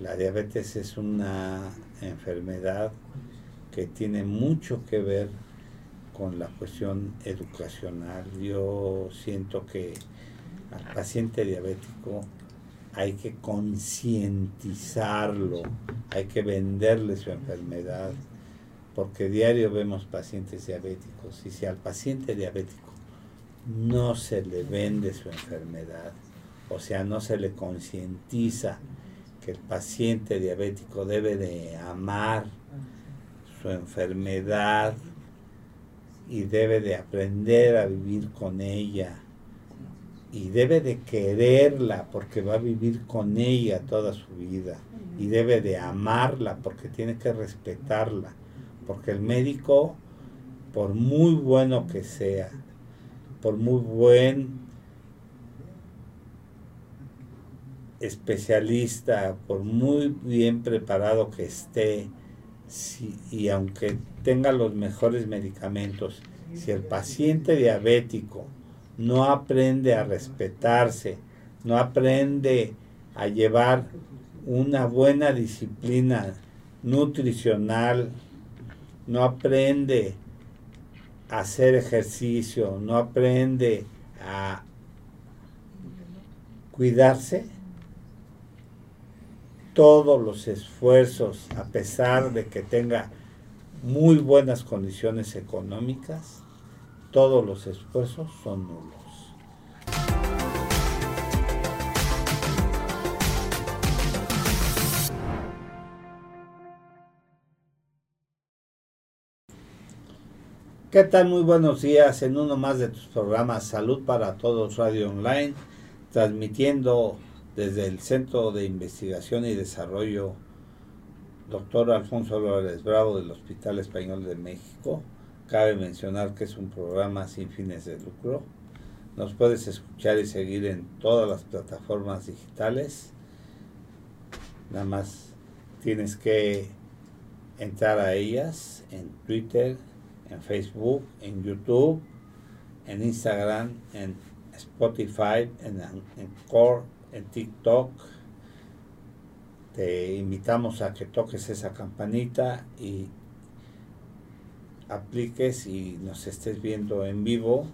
La diabetes es una enfermedad que tiene mucho que ver con la cuestión educacional. Yo siento que al paciente diabético hay que concientizarlo, hay que venderle su enfermedad, porque diario vemos pacientes diabéticos y si al paciente diabético no se le vende su enfermedad, o sea, no se le concientiza que el paciente diabético debe de amar su enfermedad y debe de aprender a vivir con ella. Y debe de quererla porque va a vivir con ella toda su vida. Y debe de amarla porque tiene que respetarla. Porque el médico por muy bueno que sea por muy buen especialista por muy bien preparado que esté y aunque tenga los mejores medicamentos si el paciente diabético no aprende a respetarse, no aprende a llevar una buena disciplina nutricional, no aprende a hacer ejercicio, no aprende a cuidarse, todos los esfuerzos, a pesar de que tenga muy buenas condiciones económicas, todos los esfuerzos son nulos. ¿Qué tal? Muy buenos días en uno más de tus programas Salud para Todos Radio Online, transmitiendo desde el Centro de Investigación y Desarrollo Dr. Alfonso López Bravo del Hospital Español de México Cabe mencionar que es un programa sin fines de lucro. Nos puedes escuchar y seguir en todas las plataformas digitales. Nada más tienes que entrar a ellas en Twitter, en Facebook, en YouTube, en Instagram, en Spotify, en, en Core, TikTok. Te invitamos a que toques esa campanita y apliques y nos estés viendo en vivo.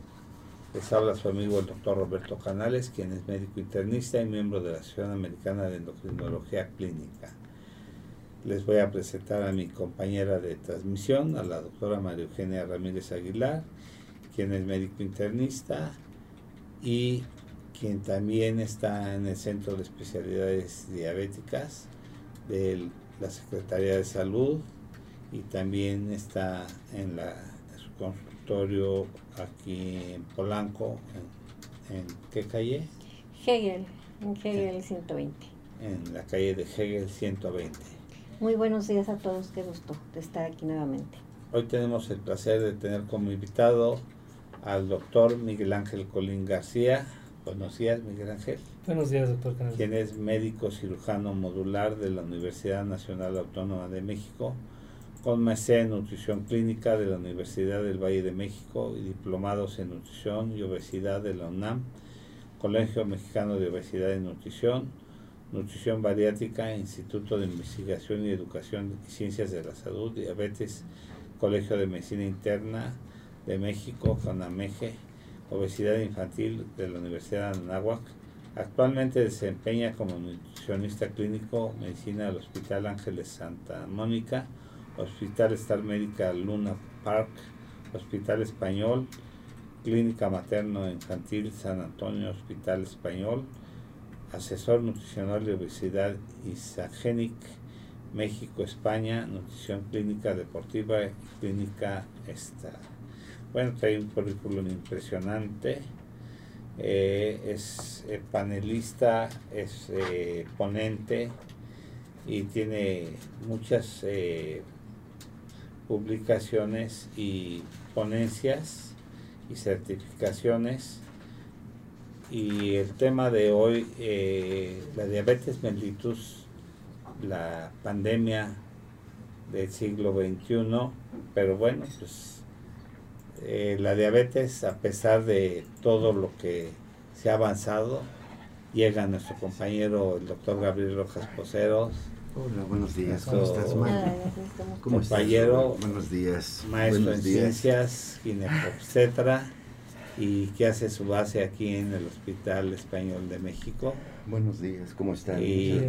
Les habla su amigo el doctor Roberto Canales, quien es médico internista y miembro de la Asociación Americana de Endocrinología Clínica. Les voy a presentar a mi compañera de transmisión, a la doctora María Eugenia Ramírez Aguilar, quien es médico internista y quien también está en el Centro de Especialidades Diabéticas de la Secretaría de Salud y también está en, la, su consultorio aquí en Polanco, en, qué calle? Hegel, en Hegel 120. En la calle de Hegel 120. Muy buenos días a todos, qué gusto de estar aquí nuevamente. Hoy tenemos el placer de tener como invitado al doctor Miguel Ángel Colín García. Buenos días, Miguel Ángel. Buenos días, doctor Canales. Quien es médico cirujano modular de la Universidad Nacional Autónoma de México con maestría en nutrición clínica de la Universidad del Valle de México y diplomados en nutrición y obesidad de la UNAM, Colegio Mexicano de Obesidad y Nutrición, Nutrición Bariátrica, Instituto de Investigación y Educación y Ciencias de la Salud, Diabetes, Colegio de Medicina Interna de México, CONAMEGE, Obesidad Infantil de la Universidad de Anáhuac. Actualmente desempeña como nutricionista clínico medicina del Hospital Ángeles Santa Mónica, Hospital Star Médica Luna Park, Hospital Español, Clínica Materno Infantil San Antonio Hospital Español, Asesor Nutricional de Obesidad Isagenic, México, España, Nutrición Clínica Deportiva y Clínica Esta. Bueno, trae un currículum impresionante. Eh, es eh, panelista, es eh, ponente y tiene muchas publicaciones y ponencias y certificaciones. Y el tema de hoy, la diabetes mellitus, la pandemia del siglo XXI, pero bueno, pues eh, la diabetes, a pesar de todo lo que se ha avanzado, llega nuestro compañero, el doctor Gabriel Rojas Poceros. Hola, buenos días. ¿Cómo estás, ¿Cómo compañero, Buenos días. Maestro buenos en ciencias, ginecobstetra y que hace su base aquí en el Hospital Español de México. Buenos días, ¿cómo están? Y,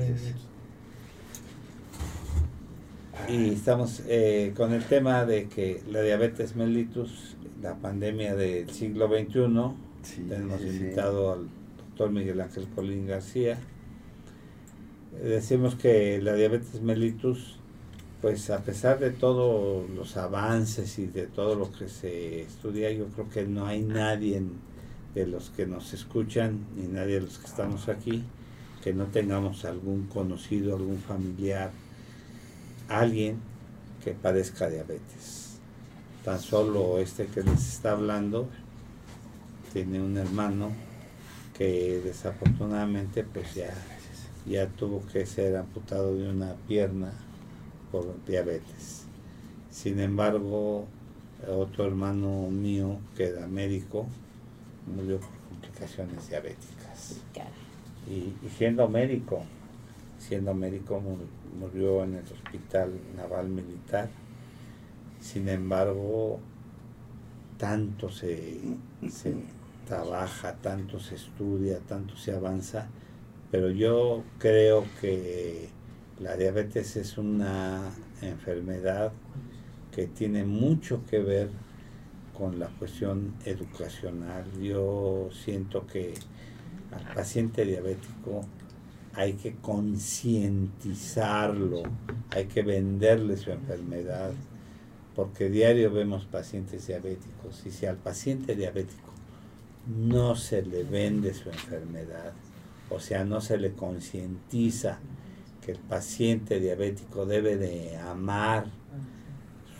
y estamos eh, con el tema de que la diabetes mellitus, la pandemia del siglo XXI, tenemos invitado al doctor Miguel Ángel Colín García. Decimos que la diabetes mellitus, pues a pesar de todos los avances y de todo lo que se estudia, yo creo que no hay nadie de los que nos escuchan, ni nadie de los que estamos aquí, que no tengamos algún conocido, algún familiar, alguien que padezca diabetes. Tan solo este que les está hablando tiene un hermano que desafortunadamente pues ya, ya tuvo que ser amputado de una pierna por diabetes. Sin embargo, otro hermano mío que era médico murió por complicaciones diabéticas. Y, y siendo médico, siendo médico murió en el hospital naval militar. Sin embargo, tanto se, trabaja, tanto se estudia, tanto se avanza, pero yo creo que la diabetes es una enfermedad que tiene mucho que ver con la cuestión educacional. Yo siento que al paciente diabético hay que concientizarlo, hay que venderle su enfermedad, porque diario vemos pacientes diabéticos y si al paciente diabético no se le vende su enfermedad, o sea, no se le concientiza que el paciente diabético debe de amar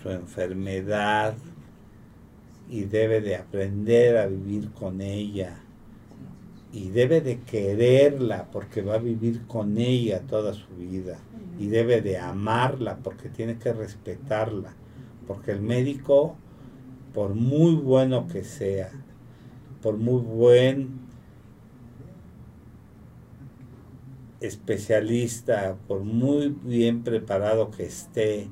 su enfermedad y debe de aprender a vivir con ella y debe de quererla porque va a vivir con ella toda su vida y debe de amarla porque tiene que respetarla porque el médico por muy bueno que sea por muy buen especialista por muy bien preparado que esté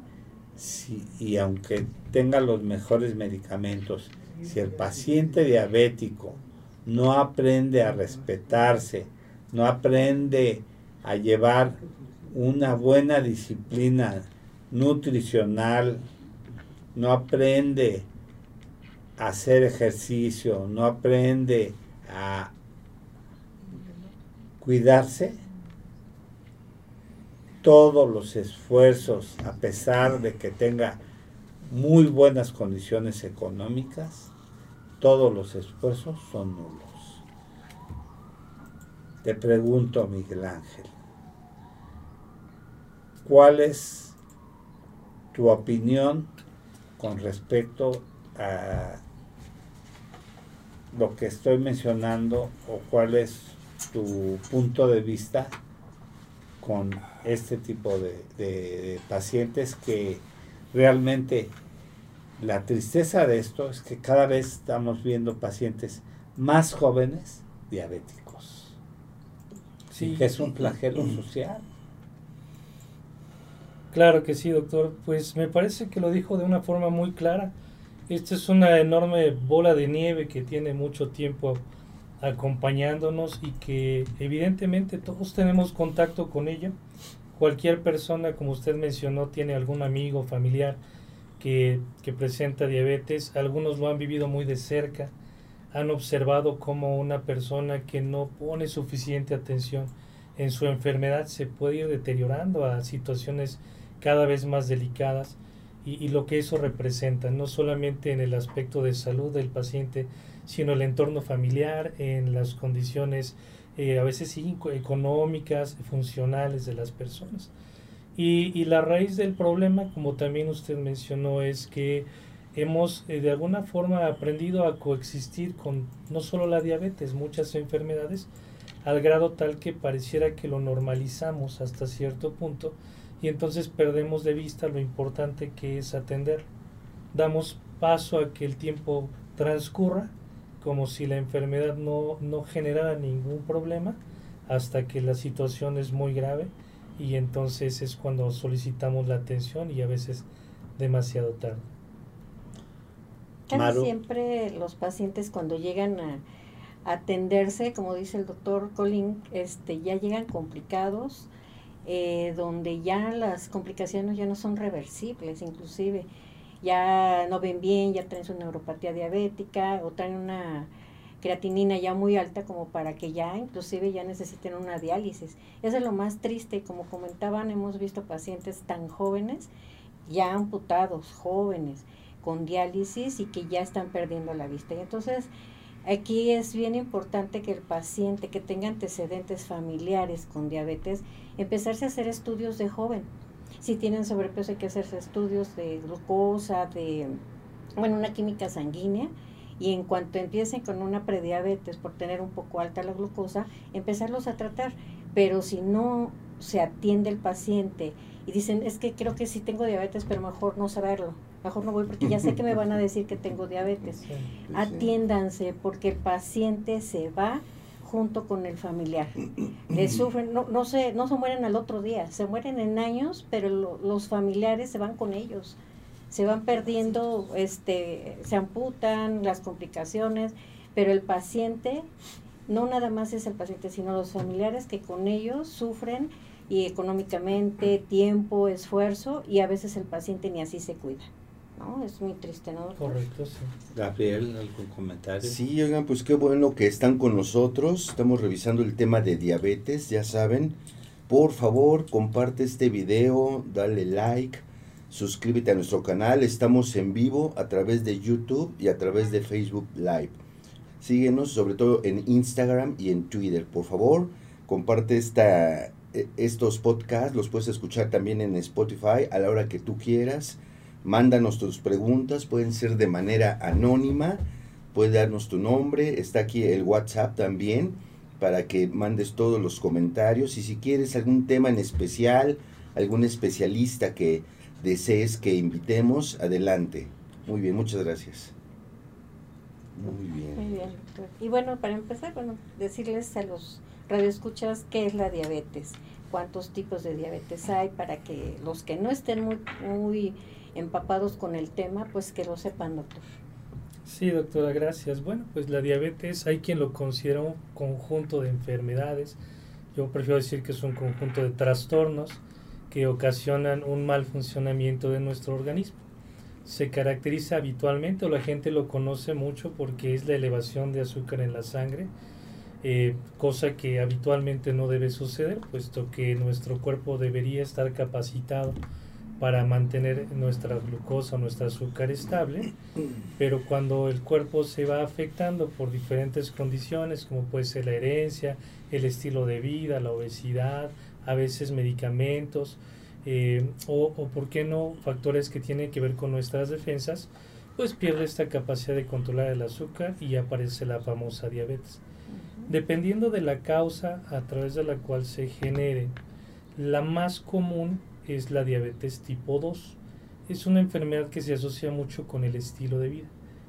y aunque tenga los mejores medicamentos si el paciente diabético no aprende a respetarse, no aprende a llevar una buena disciplina nutricional, no aprende a hacer ejercicio, no aprende a cuidarse, todos los esfuerzos, a pesar de que tenga muy buenas condiciones económicas, todos los esfuerzos son nulos. Te pregunto, Miguel Ángel, ¿cuál es tu opinión con respecto a lo que estoy mencionando o cuál es tu punto de vista con este tipo de, pacientes que realmente la tristeza de esto es que cada vez estamos viendo pacientes más jóvenes diabéticos. Sí, que es un flagelo social. Claro que sí, doctor. Pues me parece que lo dijo de una forma muy clara. Esta es una enorme bola de nieve que tiene mucho tiempo acompañándonos y que evidentemente todos tenemos contacto con ella. Cualquier persona, como usted mencionó, tiene algún amigo, familiar que, presenta diabetes, algunos lo han vivido muy de cerca, han observado cómo una persona que no pone suficiente atención en su enfermedad se puede ir deteriorando a situaciones cada vez más delicadas y, lo que eso representa, no solamente en el aspecto de salud del paciente, sino el entorno familiar, en las condiciones eh, a veces económicas, funcionales de las personas. Y, la raíz del problema, como también usted mencionó, es que hemos eh, de alguna forma aprendido a coexistir con no solo la diabetes, muchas enfermedades, al grado tal que pareciera que lo normalizamos hasta cierto punto y entonces perdemos de vista lo importante que es atender. Damos paso a que el tiempo transcurra como si la enfermedad no, no generara ningún problema, hasta que la situación es muy grave y entonces es cuando solicitamos la atención y a veces demasiado tarde. Casi Maru. siempre los pacientes cuando llegan a atenderse, como dice el doctor Colin, este, ya llegan complicados, eh, donde ya las complicaciones ya no son reversibles, inclusive ya no ven bien, ya traen su neuropatía diabética o traen una creatinina ya muy alta como para que ya inclusive ya necesiten una diálisis. Eso es lo más triste, como comentaban, hemos visto pacientes tan jóvenes, ya amputados, jóvenes, con diálisis y que ya están perdiendo la vista. Y entonces aquí es bien importante que el paciente que tenga antecedentes familiares con diabetes, empezarse a hacer estudios de joven. Si tienen sobrepeso hay que hacerse estudios de glucosa, de, bueno, una química sanguínea y en cuanto empiecen con una prediabetes por tener un poco alta la glucosa, empezarlos a tratar. Pero si no se atiende el paciente y dicen, es que creo que sí tengo diabetes, pero mejor no saberlo, mejor no voy porque ya sé que me van a decir que tengo diabetes. Sí. Atiéndanse porque el paciente se va junto con el familiar. Le sufren, no, no, se, no se mueren al otro día, se mueren en años, pero lo- los familiares se van con ellos. Se van perdiendo, este, se amputan las complicaciones, pero el paciente, no nada más es el paciente, sino los familiares que con ellos sufren y económicamente, tiempo, esfuerzo, y a veces el paciente ni así se cuida. ¿No? Es muy triste, ¿no? doctor? Correcto, sí. Gabriel, ¿algún comentario? Sí, oigan, pues qué bueno que están con nosotros. Estamos revisando el tema de diabetes, ya saben. Por favor, comparte este video, dale like, suscríbete a nuestro canal. Estamos en vivo a través de YouTube y a través de Facebook Live. Síguenos sobre todo en Instagram y en Twitter. Por favor, comparte esta, e- estos podcasts. Los puedes escuchar también en Spotify a la hora que tú quieras. Mándanos tus preguntas, pueden ser de manera anónima, puedes darnos tu nombre, está aquí el WhatsApp también para que mandes todos los comentarios y si quieres algún tema en especial, algún especialista que desees que invitemos, adelante. Muy bien, muchas gracias. Muy bien. Muy bien, doctor. Y bueno, para empezar, bueno, decirles a los radioescuchas qué es la diabetes, cuántos tipos de diabetes hay, para que los que no estén muy, muy empapados con el tema, pues que lo sepan, doctor. Sí, doctora, gracias. Bueno, pues la diabetes hay quien lo considera un conjunto de enfermedades. Yo prefiero decir que es un conjunto de trastornos que ocasionan un mal funcionamiento de nuestro organismo. Se caracteriza habitualmente, o la gente lo conoce mucho, porque es la elevación de azúcar en la sangre, eh, cosa que habitualmente no debe suceder, puesto que nuestro cuerpo debería estar capacitado para mantener nuestra glucosa, nuestro azúcar estable, pero cuando el cuerpo se va afectando por diferentes condiciones, como puede ser la herencia, el estilo de vida, la obesidad, a veces medicamentos, eh, o, o por qué no factores que tienen que ver con nuestras defensas, pues pierde esta capacidad de controlar el azúcar y aparece la famosa diabetes. Dependiendo de la causa a través de la cual se genere, la más común es la diabetes tipo 2. Es una enfermedad que se asocia mucho con el estilo de vida.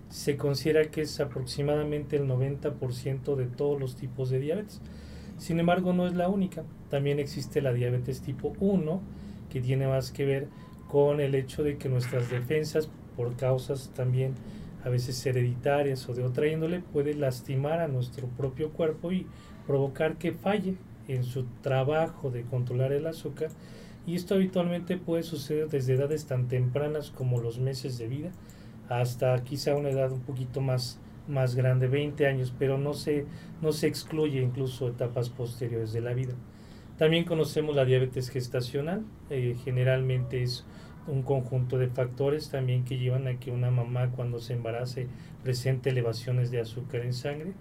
Se considera que es aproximadamente el 90% de todos los tipos de diabetes. Sin embargo, no es la única. También existe la diabetes tipo 1, que tiene más que ver con el hecho de que nuestras defensas, por causas también a veces hereditarias o de otra índole, puede lastimar a nuestro propio cuerpo y provocar que falle en su trabajo de controlar el azúcar. Y esto habitualmente puede suceder desde edades tan tempranas como los meses de vida hasta quizá una edad un poquito más, más grande, 20 años, pero no se, no se excluye incluso etapas posteriores de la vida. También conocemos la diabetes gestacional, eh, generalmente es un conjunto de factores también que llevan a que una mamá cuando se embarace presente elevaciones de azúcar en sangre.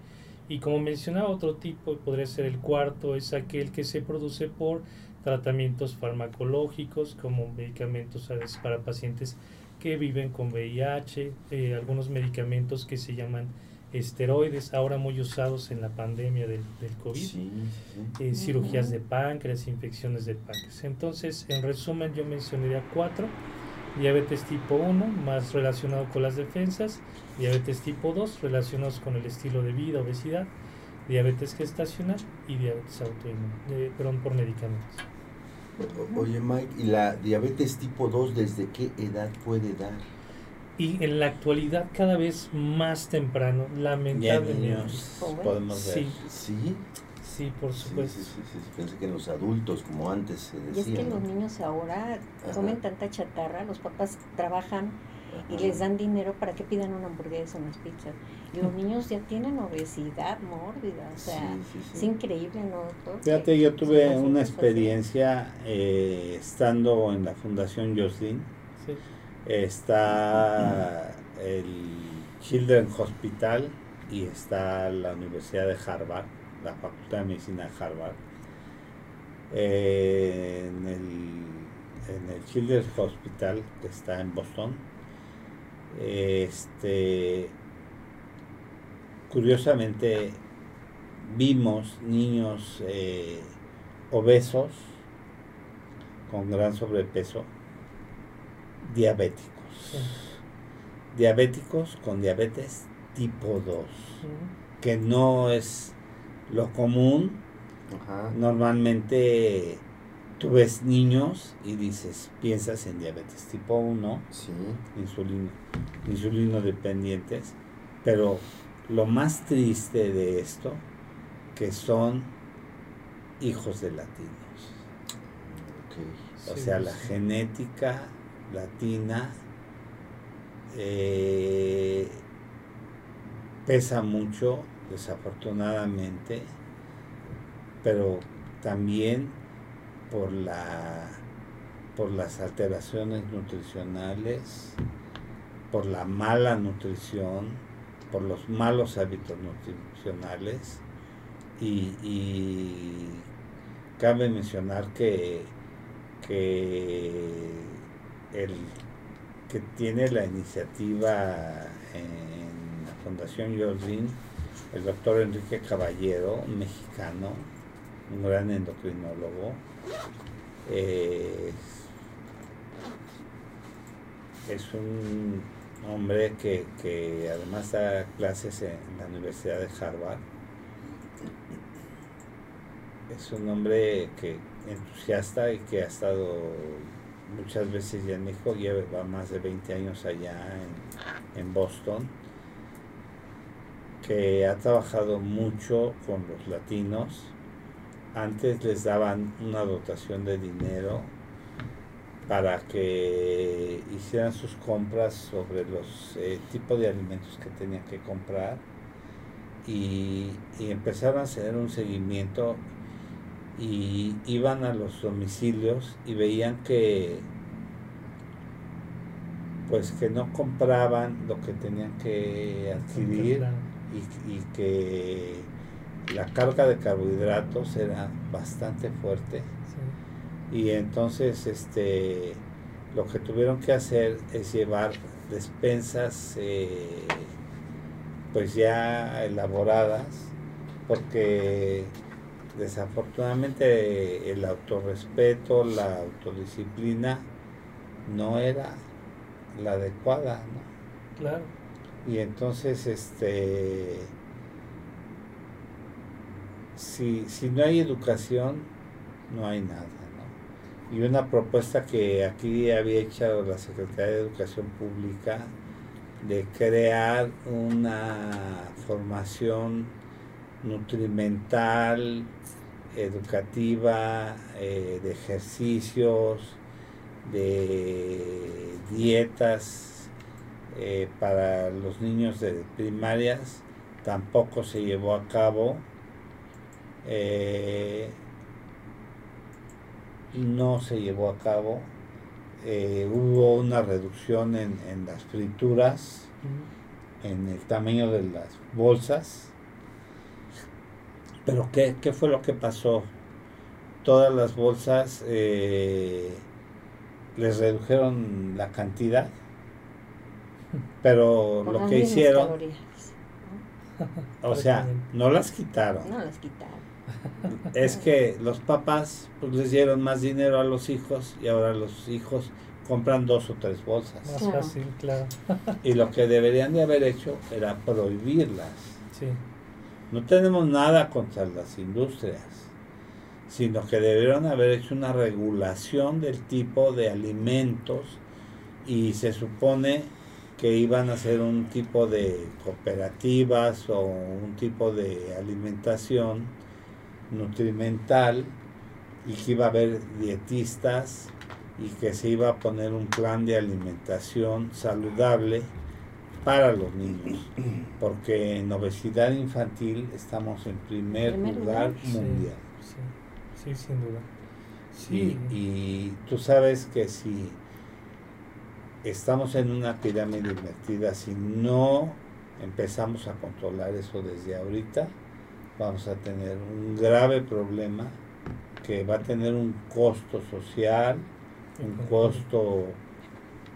Y como mencionaba, otro tipo, podría ser el cuarto, es aquel que se produce por tratamientos farmacológicos como medicamentos a veces para pacientes que viven con VIH, eh, algunos medicamentos que se llaman esteroides, ahora muy usados en la pandemia del, del COVID, Sí, sí. eh, cirugías de páncreas, infecciones de páncreas. Entonces, en resumen, yo mencionaría cuatro. Diabetes tipo 1, más relacionado con las defensas. Diabetes tipo 2, relacionados con el estilo de vida, obesidad. diabetes gestacional y diabetes autoinmune, eh, perdón, por medicamentos. O- Oye Mike, ¿y la diabetes tipo 2 desde qué edad puede dar? Y en la actualidad cada vez más temprano, Ya lamentablemente. niños Joven. podemos ver. Sí, ¿Sí? Sí, por supuesto. sí, sí, sí, sí, Pensé que los adultos, como antes se Y es decía. que ¿no? los niños ahora Ajá. comen tanta chatarra, los papás trabajan y les dan dinero para que pidan una hamburguesa, unas pizzas. Y los niños ya tienen obesidad mórbida, o sea, Sí, sí, sí. es increíble, ¿no, doctor? Fíjate, Que yo tuve una experiencia eh, estando en la Fundación Jocelyn. Sí. Está el Children Hospital y está la Universidad de Harvard, la Facultad de Medicina de Harvard. Eh, en, el, en el Children's Hospital que está en Boston, este, curiosamente vimos niños eh, obesos con gran sobrepeso, diabéticos. Sí. Diabéticos con diabetes tipo 2, Ujú. que no es lo común. Ajá. Normalmente tú ves niños y dices, piensas en diabetes tipo 1, Sí. insulino, insulino dependientes, pero lo más triste de esto, que son hijos de latinos. O Sí, sea, la genética latina eh, pesa mucho, desafortunadamente, pero también por la por las alteraciones nutricionales, por la mala nutrición, por los malos hábitos nutricionales. Y, y cabe mencionar que, que el que tiene la iniciativa en la Fundación Jordín, el doctor Enrique Caballero, un mexicano, un gran endocrinólogo, es un hombre que, que además da clases en la Universidad de Harvard. Es un hombre que entusiasta y que ha estado muchas veces ya en México, lleva más de 20 años allá en, en Boston, que ha trabajado mucho con los latinos. Antes les daban una dotación de dinero para que hicieran sus compras sobre los eh, tipos de alimentos que tenían que comprar y, y empezaron a hacer un seguimiento y iban a los domicilios y veían que pues que no compraban lo que tenían que adquirir. Y, y que la carga de carbohidratos era bastante fuerte Sí. y entonces este lo que tuvieron que hacer es llevar despensas eh, pues ya elaboradas porque desafortunadamente el autorrespeto la autodisciplina no era la adecuada ¿no? Claro. Y entonces este si, si no hay educación no hay nada ¿no? y una propuesta que aquí había hecho la Secretaría de Educación Pública de crear una formación nutrimental educativa eh, de ejercicios de dietas eh, para los niños de primarias tampoco se llevó a cabo. Eh, no se llevó a cabo. Eh, hubo una reducción en, en las frituras en el tamaño de las bolsas. Pero ¿qué, qué fue lo que pasó? Todas las bolsas eh, les redujeron la cantidad, pero Con lo que hicieron, calorías, o sea, no las quitaron. No las quitaron. Es que los papás pues, les dieron más dinero a los hijos y ahora los hijos compran dos o tres bolsas. Más Claro. fácil, claro. Y lo que deberían de haber hecho era prohibirlas. Sí. No tenemos nada contra las industrias, sino que debieron haber hecho una regulación del tipo de alimentos y se supone que iban a ser un tipo de cooperativas o un tipo de alimentación nutrimental y que iba a haber dietistas y que se iba a poner un plan de alimentación saludable para los niños, porque en obesidad infantil estamos en primer, lugar, mundial. Sí, sin duda. Sí. Y, tú sabes que si estamos en una pirámide invertida, si no empezamos a controlar eso desde ahorita, vamos a tener un grave problema que va a tener un costo social, un costo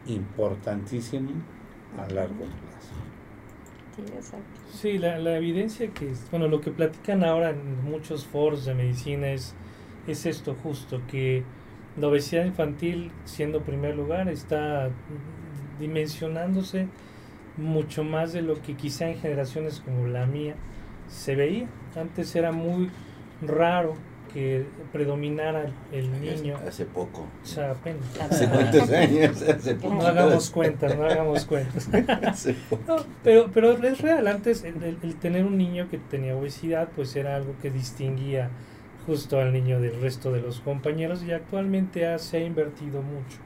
importantísimo a largo plazo. Sí, exacto. Sí, la, la evidencia que, bueno, lo que platican ahora en muchos foros de medicina es, es esto justo, que la obesidad infantil, siendo primer lugar, está dimensionándose mucho más de lo que quizá en generaciones como la mía se veía. Antes era muy raro que predominara el niño. Hace poco. O sea, apenas. ¿Hace cuántos años? Hace poco. No hagamos cuentas, no hagamos cuentas. No, pero, pero es real, antes el, el- el tener un niño que tenía obesidad pues era algo que distinguía justo al niño del resto de los compañeros y actualmente ha- se ha invertido mucho.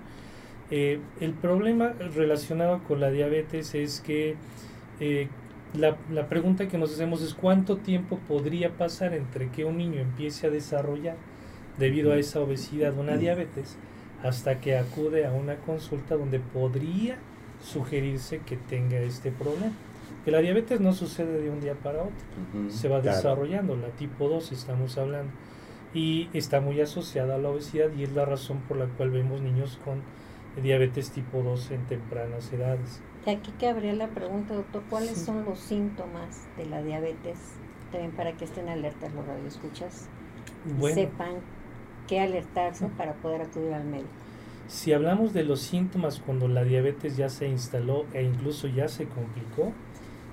Eh, el problema relacionado con la diabetes es que eh, la, la pregunta que nos hacemos es cuánto tiempo podría pasar entre que un niño empiece a desarrollar debido a esa obesidad una diabetes hasta que acude a una consulta donde podría sugerirse que tenga este problema. Que la diabetes no sucede de un día para otro, se va Claro. desarrollando, la tipo 2 estamos hablando, y está muy asociada a la obesidad y es la razón por la cual vemos niños con diabetes tipo 2 en tempranas edades. Y aquí cabría la pregunta, doctor, ¿cuáles Sí. son los síntomas de la diabetes? También para que estén alertas los radioescuchas y Bueno, sepan qué alertarse para poder acudir al médico. si hablamos de los síntomas cuando la diabetes ya se instaló e incluso ya se complicó,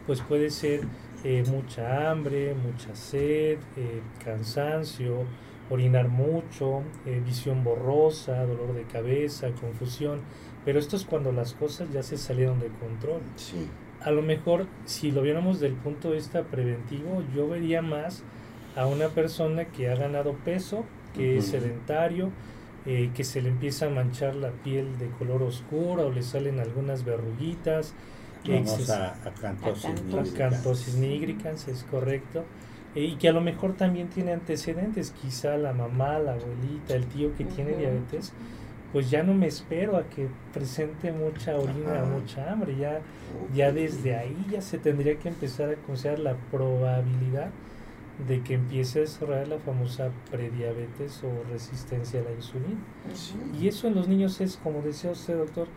pues puede ser eh, mucha hambre, mucha sed, eh, cansancio, orinar mucho, eh, visión borrosa, dolor de cabeza, confusión. Pero esto es cuando las cosas ya se salieron de control. Sí. A lo mejor, si lo viéramos del punto de vista preventivo, yo vería más a una persona que ha ganado peso, que es sedentario, eh, que se le empieza a manchar la piel de color oscuro o le salen algunas verruguitas. Vamos a, a cantosis. Acantosis nigricans, es correcto. Eh, y que a lo mejor también tiene antecedentes, quizá la mamá, la abuelita, el tío que tiene diabetes, pues ya no me espero a que presente mucha orina, mucha hambre, ya, ya desde ahí ya se tendría que empezar a considerar la probabilidad de que empiece a desarrollar la famosa prediabetes o resistencia a la insulina. Sí. Y eso en los niños es, como decía usted, doctor,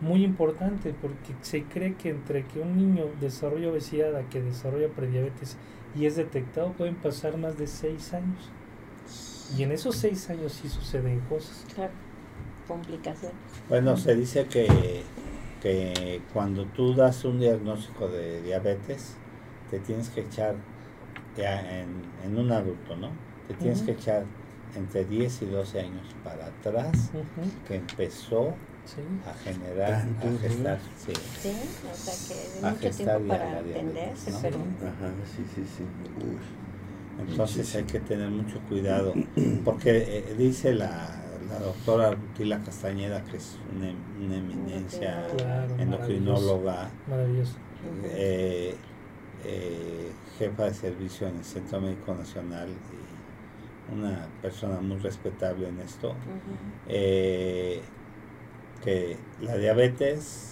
muy importante porque se cree que entre que un niño desarrolla obesidad a que desarrolla prediabetes y es detectado pueden pasar más de seis años. Y en esos seis años sí suceden cosas. Claro, complicaciones. Bueno, se dice que, que cuando tú das un diagnóstico de diabetes, te tienes que echar, ya en, en un adulto, ¿no? Te tienes que echar entre 10 y 12 años para atrás, que empezó sí. a generar, a gestar, sí. Sí, o sea que de mucho gestar tiempo para atenderse, ¿no? pero Ajá, sí, sí, sí. Uy. Entonces hay que tener mucho cuidado, porque eh, dice la, la doctora Rutila Castañeda, que es una, em- una eminencia Claro, endocrinóloga, Maravilloso. eh, eh, jefa de servicio en el Centro Médico Nacional y una persona muy respetable en esto, eh, que la diabetes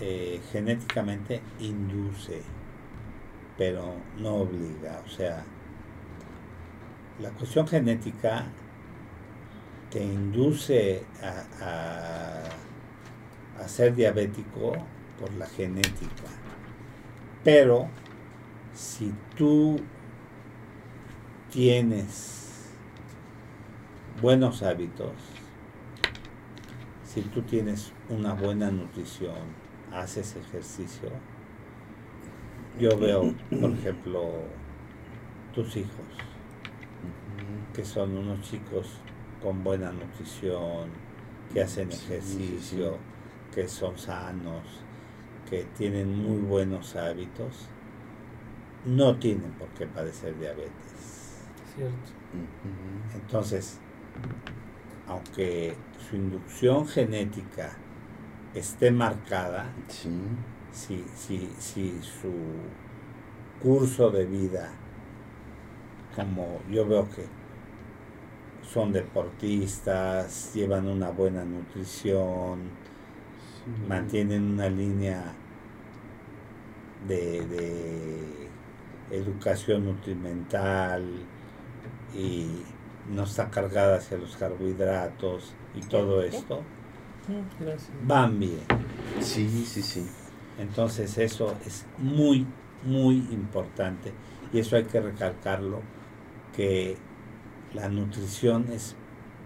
eh, genéticamente induce, pero no obliga. O sea, la cuestión genética te induce a, a- a ser diabético por la genética. Pero si tú tienes buenos hábitos, si tú tienes una buena nutrición, haces ejercicio, yo veo, por ejemplo, tus hijos, que son unos chicos con buena nutrición, que hacen ejercicio, que son sanos, que tienen muy buenos hábitos, no tienen por qué padecer diabetes. Cierto. Entonces, aunque su inducción genética esté marcada, si, si, si su curso de vida, como yo veo que son deportistas, llevan una buena nutrición, mantienen una línea de, de educación nutrimental y no está cargada hacia los carbohidratos y todo esto, van bien. Sí, sí, sí. Entonces eso es muy, muy importante y eso hay que recalcarlo, que la nutrición es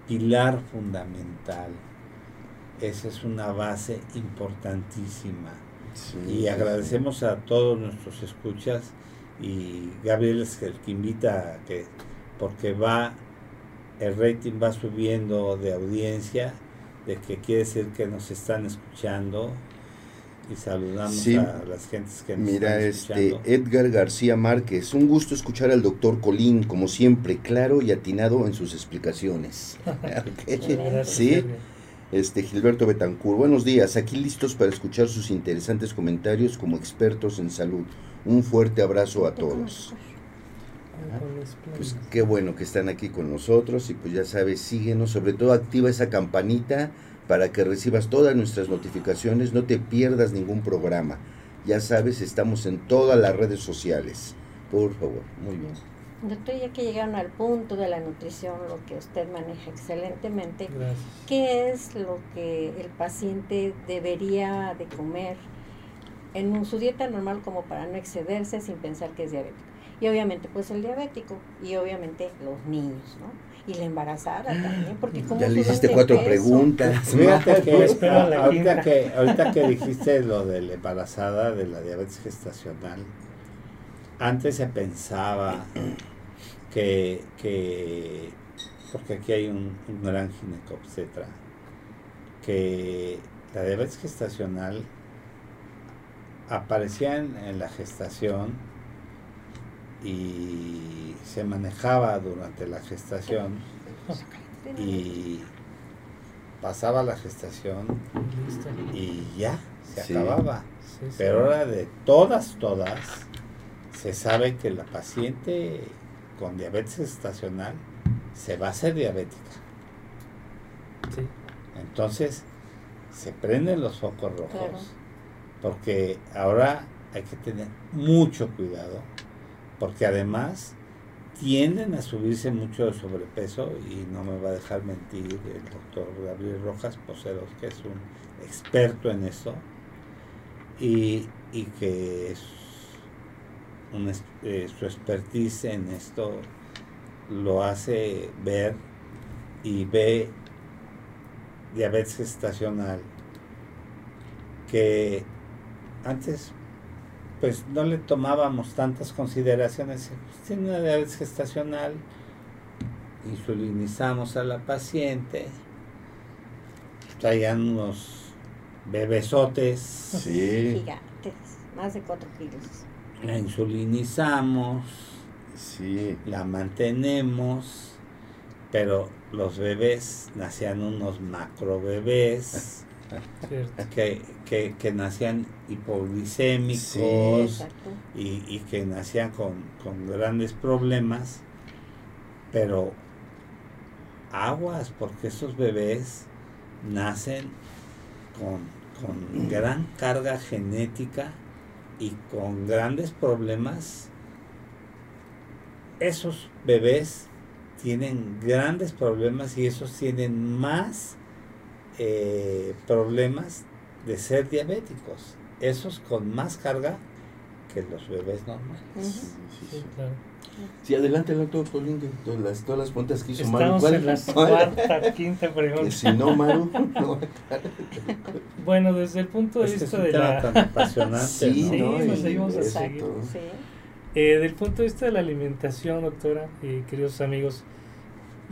pilar fundamental. Esa es una base importantísima. y agradecemos a todos nuestros escuchas y Gabriel es el que invita a que, porque va, el rating va subiendo de audiencia, de que quiere decir que nos están escuchando y saludamos a las gentes que nos Mira, este Edgar García Márquez, un gusto escuchar al doctor Colín, como siempre, claro y atinado en sus explicaciones. sí, este Gilberto Betancur, buenos días, aquí listos para escuchar sus interesantes comentarios como expertos en salud. Un fuerte abrazo a todos. Pues qué bueno que están aquí con nosotros y pues ya sabes, síguenos, sobre todo activa esa campanita para que recibas todas nuestras notificaciones, no te pierdas ningún programa. Ya sabes, estamos en todas las redes sociales. Por favor, muy bien. Doctor, ya que llegaron al punto de la nutrición, lo que usted maneja excelentemente, ¿qué es lo que el paciente debería de comer en su dieta normal como para no excederse sin pensar que es diabético? Y obviamente pues el diabético y obviamente los niños, ¿no? y la embarazada también, porque como Ya le hiciste cuatro preguntas. Fíjate que, ahorita que ahorita que dijiste lo de la embarazada, de la diabetes gestacional, antes se pensaba que, que porque aquí hay un, un gran ginecobstetra, que la diabetes gestacional aparecía en la gestación y se manejaba durante la gestación y pasaba la gestación y ya, se acababa. Pero ahora de todas, todas, se sabe que la paciente con diabetes gestacional se va a hacer diabética. Entonces, se prenden los focos rojos, porque ahora hay que tener mucho cuidado porque además tienden a subirse mucho de sobrepeso y no me va a dejar mentir el doctor Gabriel Rojas Poseros, que es un experto en eso y, que es eh, su expertise en esto lo hace ver y ve diabetes gestacional que antes pues no le tomábamos tantas consideraciones. Pues, tiene una diabetes gestacional, insulinizamos a la paciente, traían unos bebesotes. Sí. Gigantes, más de 4 kilos. La insulinizamos, sí. la mantenemos, pero los bebés nacían unos macro bebés que, que, que, nacían hipoglicémicos y, que nacían con, grandes problemas, pero aguas, porque esos bebés nacen con, con gran carga genética y con grandes problemas. Esos bebés tienen grandes problemas y esos tienen más eh, problemas de ser diabéticos. Esos con más carga que los bebés normales. Ujú. Sí, sí, Sí, sí. claro. Sí, adelante, doctor Colín, que todas las, todas las preguntas que hizo Maru. Estamos ¿cuál? en la ¿Cuál? cuarta, quinta pregunta. si no, Maru, no. Bueno, desde el punto de Es que es vista un de tema la... tan apasionante, Sí, ¿no? Sí, ¿no? nos Y seguimos eso Exacto, todo. sí. Eh, del punto de vista de la alimentación, doctora, eh, queridos amigos,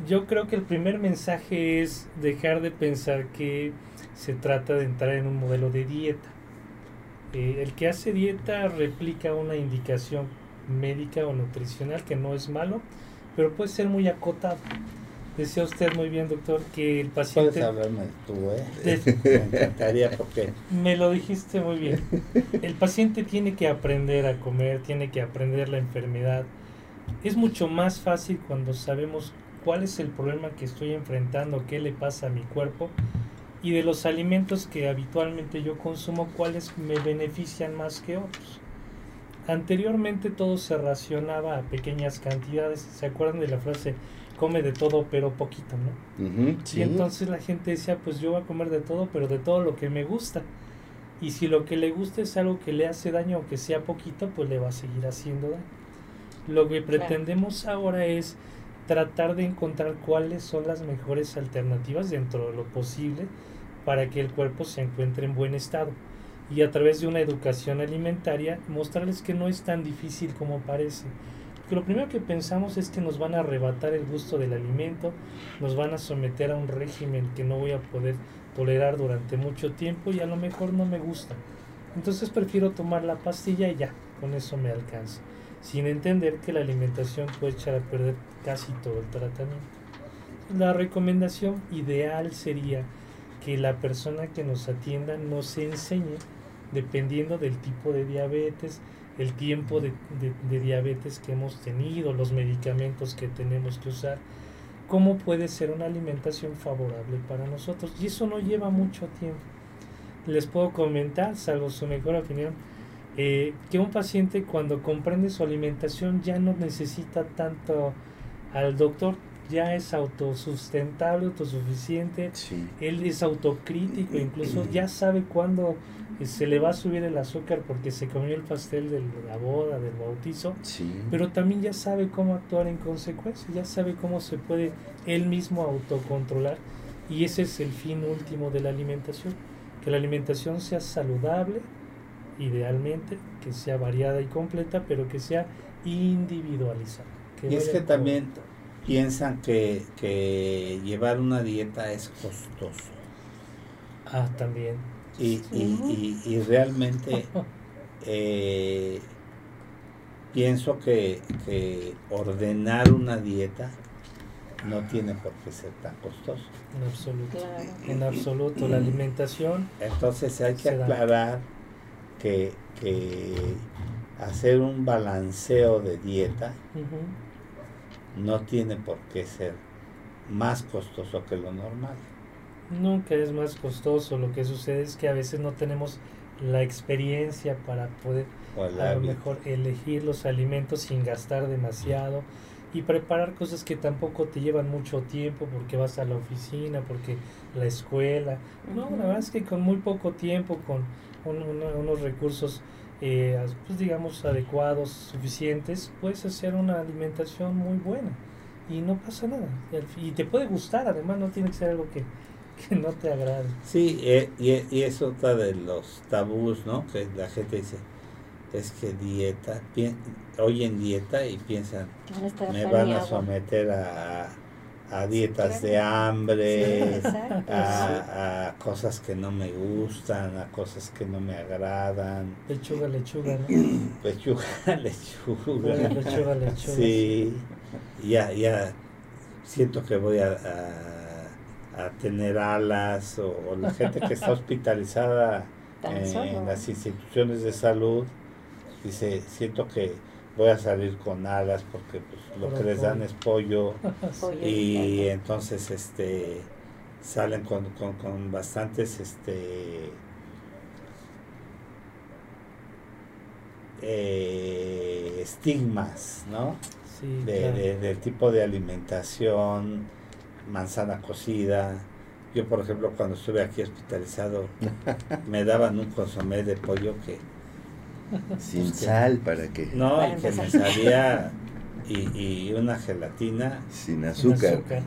yo creo que el primer mensaje es dejar de pensar que se trata de entrar en un modelo de dieta. Eh, el que hace dieta replica una indicación médica o nutricional que no es malo, pero puede ser muy acotado. Decía usted muy bien, doctor, que el Puedes paciente... hablarme tú, ¿eh? de- Me encantaría porque Me lo dijiste muy bien. El paciente tiene que aprender a comer, tiene que aprender la enfermedad. Es mucho más fácil cuando sabemos cuál es el problema que estoy enfrentando, qué le pasa a mi cuerpo y de los alimentos que habitualmente yo consumo, cuáles me benefician más que otros. Anteriormente todo se racionaba a pequeñas cantidades. ¿Se acuerdan de la frase come de todo pero poquito, no? Ujú, sí. Y entonces la gente decía, pues yo voy a comer de todo, pero de todo lo que me gusta. Y si lo que le gusta es algo que le hace daño, aunque sea poquito, pues le va a seguir haciendo daño. Lo que Claro. pretendemos ahora es tratar de encontrar cuáles son las mejores alternativas dentro de lo posible para que el cuerpo se encuentre en buen estado. Y a través de una educación alimentaria, mostrarles que no es tan difícil como parece. Porque lo primero que pensamos es que nos van a arrebatar el gusto del alimento, nos van a someter a un régimen que no voy a poder tolerar durante mucho tiempo y a lo mejor no me gusta. Entonces prefiero tomar la pastilla y ya, con eso me alcanza. Sin entender que la alimentación puede echar a perder casi todo el tratamiento. La recomendación ideal sería que la persona que nos atienda nos enseñe, dependiendo del tipo de diabetes, el tiempo de, de- diabetes que hemos tenido, los medicamentos que tenemos que usar, cómo puede ser una alimentación favorable para nosotros. Y eso no lleva mucho tiempo. Les puedo comentar, salvo su mejor opinión, eh, que un paciente cuando comprende su alimentación ya no necesita tanto al doctor, ya es autosustentable, autosuficiente, Sí. él es autocrítico, incluso ya sabe cuándo eh, se le va a subir el azúcar porque se comió el pastel de la boda, del bautizo, Sí. pero también ya sabe cómo actuar en consecuencia, ya sabe cómo se puede él mismo autocontrolar y ese es el fin último de la alimentación, que la alimentación sea saludable, idealmente, que sea variada y completa, pero que sea individualizada. Y es que también piensan que, que llevar una dieta es costoso. Ah, también. Y, y, y, y realmente eh, pienso que, que ordenar una dieta no tiene por qué ser tan costoso. En absoluto. Claro. En absoluto. La alimentación Entonces hay que aclarar que, que hacer un balanceo de dieta no tiene por qué ser más costoso que lo normal. nunca es más costoso. Lo que sucede es que a veces no tenemos la experiencia para poder a lo mejor elegir los alimentos sin gastar demasiado y preparar cosas que tampoco te llevan mucho tiempo porque vas a la oficina, porque la escuela. No, la verdad es que con muy poco tiempo, con un- una- unos recursos, eh, pues digamos, adecuados, suficientes, puedes hacer una alimentación muy buena y no pasa nada. Y te puede gustar, además, no tiene que ser algo que, que no te agrade. Sí, eh, y, y es otra de los tabús, ¿no? Que la gente dice, es que dieta, oyen dieta y piensan, me van a someter a, a dietas de hambre, a, a cosas que no me gustan, a cosas que no me agradan, Lechuga, lechuga, ¿no? lechuga, lechuga. lechuga, lechuga. Sí, ya, ya siento que voy a, a- a tener alas o, o la gente que está hospitalizada en las instituciones de salud dice, siento que voy a salir con alas porque pues, lo que les dan es pollo y entonces este salen con, con, con bastantes este eh, estigmas, ¿no? Sí, de, claro. de- del tipo de alimentación, manzana cocida. Yo, por ejemplo, cuando estuve aquí hospitalizado, me daban un consomé de pollo que Sin sal, ¿para qué? No, Para y que me sabía y, y una gelatina. Sin Sin azúcar.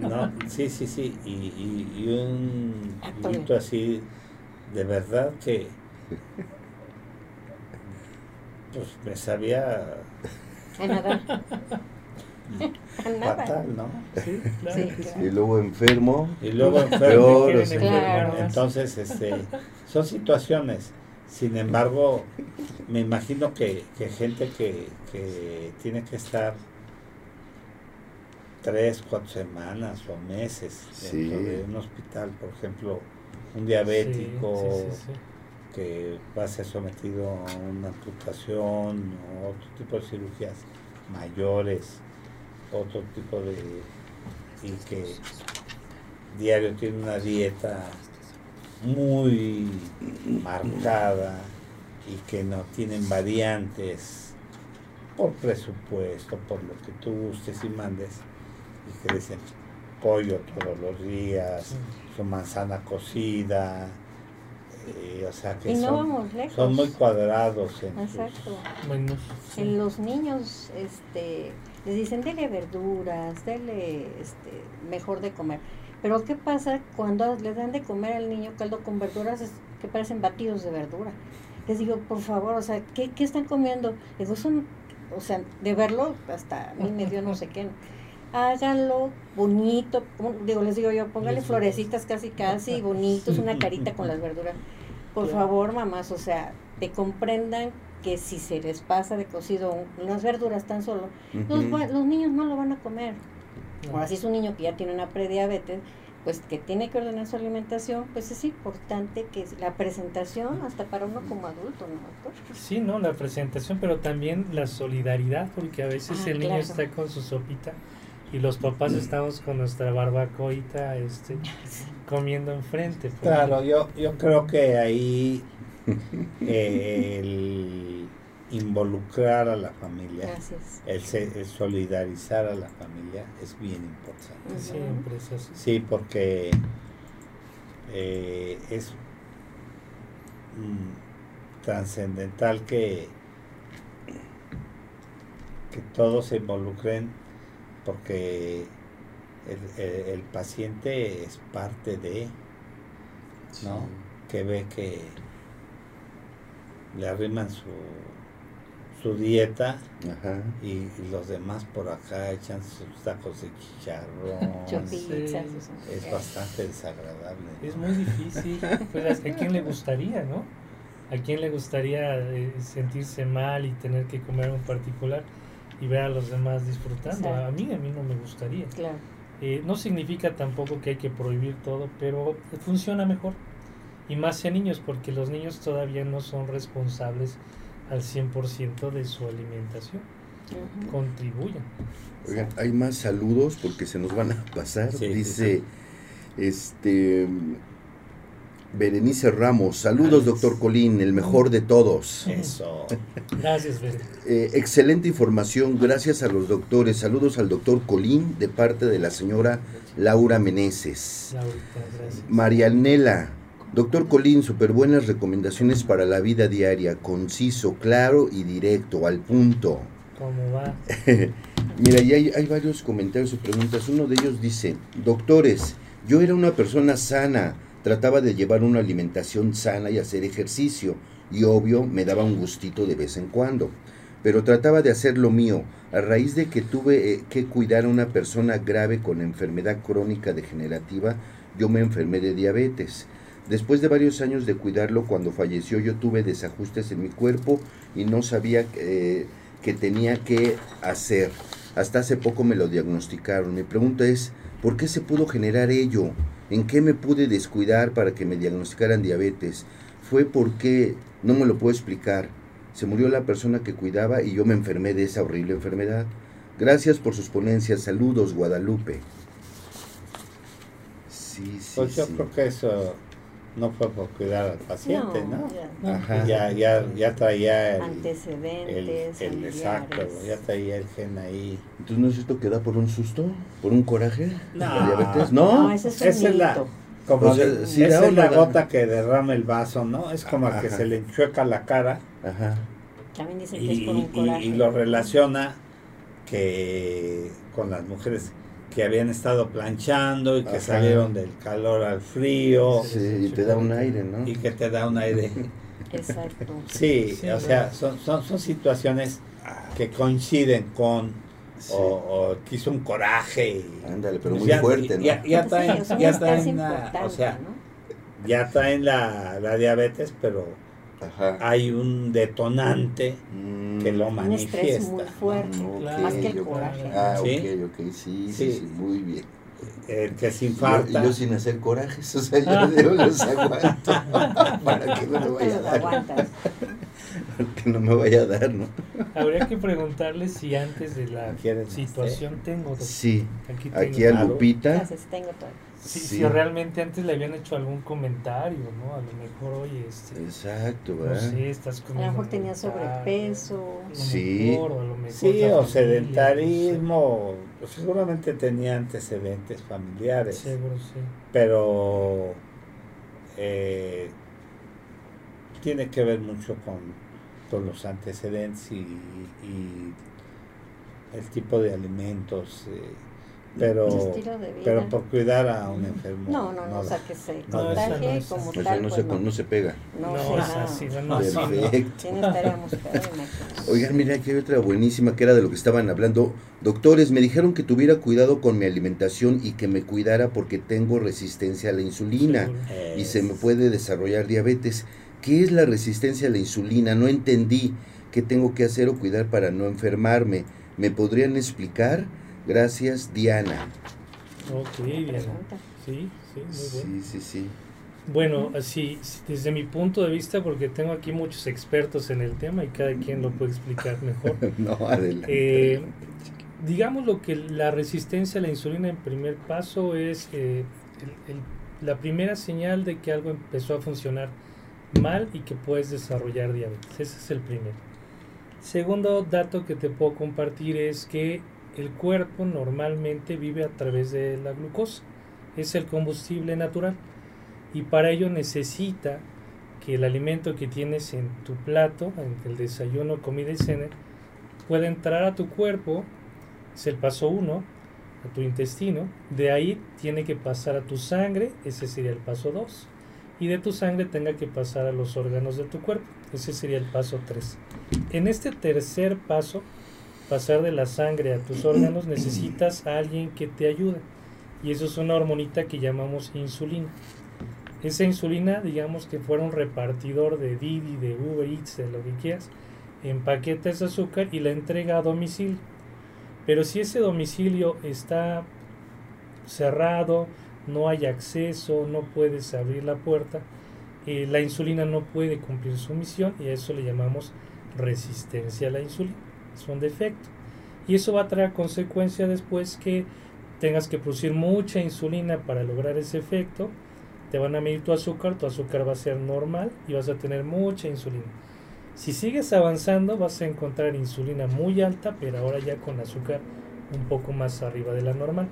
No, sí, sí, sí, y, y, y un Atole. juguito así, de verdad que pues me sabía A nada. Fatal, ¿no? Sí, claro Sí, que. Y luego enfermo. Y luego Peor, enfermo. o sea. más. Entonces, este, son situaciones. Sin embargo, me imagino que, que gente que, que tiene que estar tres, cuatro semanas o meses dentro Sí. de un hospital, por ejemplo, un Sí, diabético sí, sí, sí. que va a ser sometido a una amputación o otro tipo de cirugías mayores, otro tipo de... y que diario tiene una dieta muy marcada y que no tienen variantes por presupuesto, por lo que tú gustes y mandes, y que dicen pollo todos los días, su manzana cocida, eh, o sea que Y no son, vamos lejos. son muy cuadrados en sus- Exacto. En los niños, este, les dicen, dele verduras, dele, este, mejor de comer. Pero ¿qué pasa cuando le dan de comer al niño caldo con verduras es que parecen batidos de verdura? Les digo, por favor, o sea, ¿qué, qué están comiendo? Les digo, son, o sea, de verlo, hasta a mí me dio no sé qué. Háganlo bonito, digo, les digo yo, póngale florecitas casi casi bonitos, una carita con las verduras. Por Claro. favor, mamás, o sea, te comprendan que si se les pasa de cocido un- unas verduras tan solo, los niños no lo van a comer. No. Ahora, si es un niño que ya tiene una prediabetes, pues que tiene que ordenar su alimentación, pues es importante que la presentación, hasta para uno como adulto, ¿no, doctor? Sí, ¿no? La presentación, pero también la solidaridad, porque a veces Ah, el niño claro. está con su sopita y los papás estamos con nuestra barbacoita este, comiendo enfrente. porque- Claro, yo, yo creo que ahí eh, el involucrar a la familia, Gracias. el, se- el solidarizar a la familia es bien importante. Ujú. Siempre es así. Sí, porque eh, es mm, trascendental que, que todos se involucren porque el, el- el paciente es parte de, ¿no? Que ve que le arriman su, su dieta Ajá. y, los demás por acá echan sus tacos de chicharrón. Sí. Es bastante desagradable. Es muy difícil. Pues, ¿A quién le gustaría, no? ¿A quién le gustaría eh, sentirse mal y tener que comer un particular y ver a los demás disfrutando? A mí, a mí no me gustaría. Claro. Eh, no significa tampoco que hay que prohibir todo, pero funciona mejor. Y más en niños, porque los niños todavía no son responsables al 100% de su alimentación. Contribuyen. Oigan, hay más saludos porque se nos van a pasar. Sí, sí, Dice, este, Berenice Ramos, saludos doctor Colín, el mejor de todos. Eso. Gracias. Eh, excelente información, gracias a los doctores. Saludos al doctor Colín de parte de la señora Laura Meneses. Marianela, doctor Colín, súper buenas recomendaciones para la vida diaria, conciso, claro y directo, al punto. ¿Cómo va? Mira, y hay, hay varios comentarios y preguntas. Uno de ellos dice, doctores, yo era una persona sana, trataba de llevar una alimentación sana y hacer ejercicio, y obvio me daba un gustito de vez en cuando, pero trataba de hacer lo mío. A raíz de que tuve eh, que cuidar a una persona grave con enfermedad crónica degenerativa, yo me enfermé de diabetes. Después de varios años de cuidarlo, cuando falleció yo tuve desajustes en mi cuerpo y no sabía eh, que tenía que hacer. Hasta hace poco me lo diagnosticaron. Mi pregunta es, ¿por qué se pudo generar ello? ¿En qué me pude descuidar para que me diagnosticaran diabetes? Fue porque, no me lo puedo explicar, se murió la persona que cuidaba y yo me enfermé de esa horrible enfermedad. Gracias por sus ponencias. Saludos, Guadalupe. Sí, sí, Pues yo sí. creo que eso no fue por cuidar al paciente, ¿no? ya. Ajá. Ya, ya, ya traía el, el, Antecedentes, el exacto, familiares. ya traía el gen ahí. Entonces, ¿no es esto que da por un susto? ¿Por un coraje? No. ¿La diabetes? No, No. ese es un Esa es la-. Como O sea, de- si esa es la da. gota que derrama el vaso, ¿no? Es como el que Ajá. se le enchueca la cara Ajá. También dicen y, que es por y- un coraje. y lo relaciona que con las mujeres que habían estado planchando y que Ajá. salieron del calor al frío Sí, y te da un aire, ¿no? y que te da un aire. Exacto. Sí, Sí, o sea, son, son, son situaciones que coinciden con Sí. o, o que hizo un coraje. y- Ándale, pero pues muy ya- fuerte, ¿no? Ya, ya traen, ya traen la- o importante, sea, ¿no? ya traen la, la diabetes, pero Ajá. hay un detonante Mm. que lo Un estrés manifiesta. muy fuerte, Ok, Claro. más que el coraje. Ah, ¿Sí? ok, ok, sí, sí, Sí. sí, muy bien. El que se Yo, infarta. yo sin hacer corajes, o sea, yo, yo los aguanto para que no me vaya a dar, aguantas. que no me vaya a dar, ¿no? Habría que preguntarle si antes de la ¿Quieres más situación tengo. Sí, Aquí tengo. aquí a. Lupita, Gracias, tengo todo. Si, sí. si realmente antes le habían hecho algún comentario, ¿no? A lo mejor, oye, este, exacto, no ¿verdad? sé, estás A lo mejor tenía sobrepeso. lo Sí. mejor, o lo mejor Sí, o familia, sedentarismo, pues seguramente tenía antecedentes no familiares, sé, Seguro, sí. pero eh, tiene que ver mucho con, con los antecedentes y, y el tipo de alimentos, eh, pero, pero por cuidar a un enfermo. No, no, no, o sea, que se contagie como O sea, tal, no pues se, no se pega. No, No, se es va. así, no, no, así no. Perfecto. Oigan, mira, aquí hay otra buenísima que era de lo que estaban hablando. Doctores, me dijeron que tuviera cuidado con mi alimentación y que me cuidara porque tengo resistencia a la insulina y se me puede desarrollar diabetes. ¿Qué es la resistencia a la insulina? No entendí qué tengo que hacer o cuidar para no enfermarme. ¿Me podrían explicar? Gracias, Diana. Ok, bien. pregunta. Sí, sí, muy bien. Sí, sí, sí. Bueno, así, desde mi punto de vista, porque tengo aquí muchos expertos en el tema y cada quien lo puede explicar mejor. No, adelante. Eh, digamos lo que la resistencia a la insulina en primer paso es eh, el- el- la primera señal de que algo empezó a funcionar mal y que puedes desarrollar diabetes. Ese es el primero. Segundo dato que te puedo compartir es que el cuerpo normalmente vive a través de la glucosa. Es el combustible natural y para ello necesita que el alimento que tienes en tu plato, en el desayuno, comida y cena, pueda entrar a tu cuerpo, es el paso uno, a tu intestino, de ahí tiene que pasar a tu sangre, ese sería el paso 2, y de tu sangre tenga que pasar a los órganos de tu cuerpo, ese sería el paso 3. En este tercer paso, pasar de la sangre a tus órganos, necesitas a alguien que te ayude, y eso es una hormonita que llamamos insulina. Esa insulina, digamos que fuera un repartidor de Didi, de Uber Eats, de lo que quieras, empaqueta ese azúcar y la entrega a domicilio. Pero si ese domicilio está cerrado, no hay acceso, no puedes abrir la puerta, eh, la insulina no puede cumplir su misión y a eso le llamamos resistencia a la insulina. Es un defecto. Y eso va a traer consecuencia después que tengas que producir mucha insulina para lograr ese efecto. Te van a medir tu azúcar, tu azúcar va a ser normal y vas a tener mucha insulina. Si sigues avanzando vas a encontrar insulina muy alta, pero ahora ya con azúcar un poco más arriba de la normal.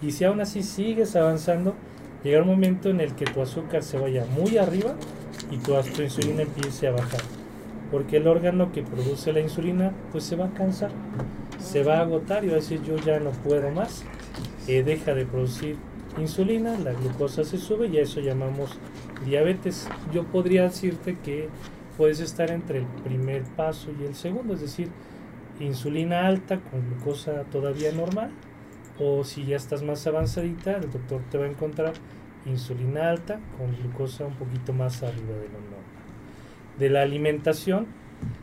Y si aún así sigues avanzando, llega un momento en el que tu azúcar se vaya muy arriba y tu, tu insulina empiece a bajar. Porque el órgano que produce la insulina pues se va a cansar, se va a agotar y va a decir yo ya no puedo más. Eh, deja de producir insulina, la glucosa se sube y a eso llamamos diabetes. Yo podría decirte que puedes estar entre el primer paso y el segundo, es decir, insulina alta con glucosa todavía normal, o si ya estás más avanzadita, el doctor te va a encontrar insulina alta con glucosa un poquito más arriba de lo normal. De la alimentación,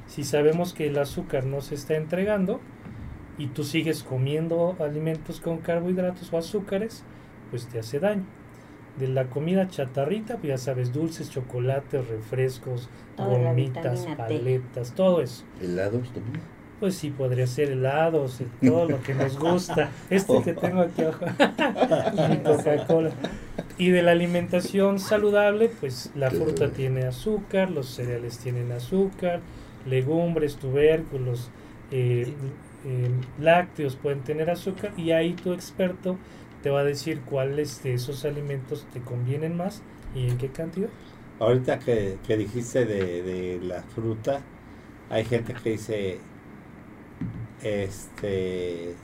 si sabemos que el azúcar no se está entregando y tú sigues comiendo alimentos con carbohidratos o azúcares, pues te hace daño. De la comida chatarrita, pues ya sabes, dulces, chocolates, refrescos, Toda gomitas, paletas, todo eso. ¿Helados también? Pues sí, podría ser helados, y todo lo que nos gusta. Este que tengo aquí abajo, y Coca-Cola. Y de la alimentación saludable, pues la fruta tiene azúcar, los cereales tienen azúcar, legumbres, tubérculos, eh, eh, lácteos pueden tener azúcar y ahí tu experto te va a decir cuáles de esos alimentos te convienen más y en qué cantidad. Ahorita que, que dijiste de, de la fruta, hay gente que dice, este,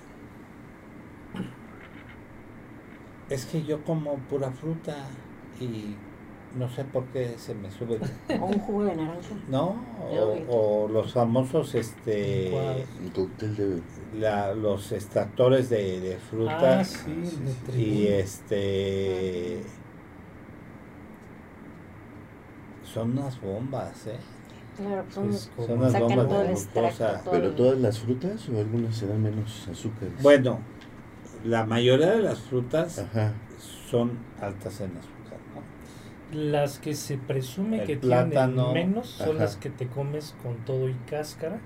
es que yo como pura fruta y no sé por qué se me sube. O un jugo de naranja. No, o, los famosos, este, de... la, los extractores de, de fruta Ah, sí, sí, de sí. y este, son unas bombas, ¿eh? Claro, pues son Es como- Son unas sacan bombas todo el de extracto. glucosa. todo ¿Pero el- todas las frutas o algunas se dan menos azúcar? Bueno, la mayoría de las frutas Ajá. son altas en azúcar, ¿no? Las que se presume El que plátano, tienen menos son ajá. las que te comes con todo y cáscara,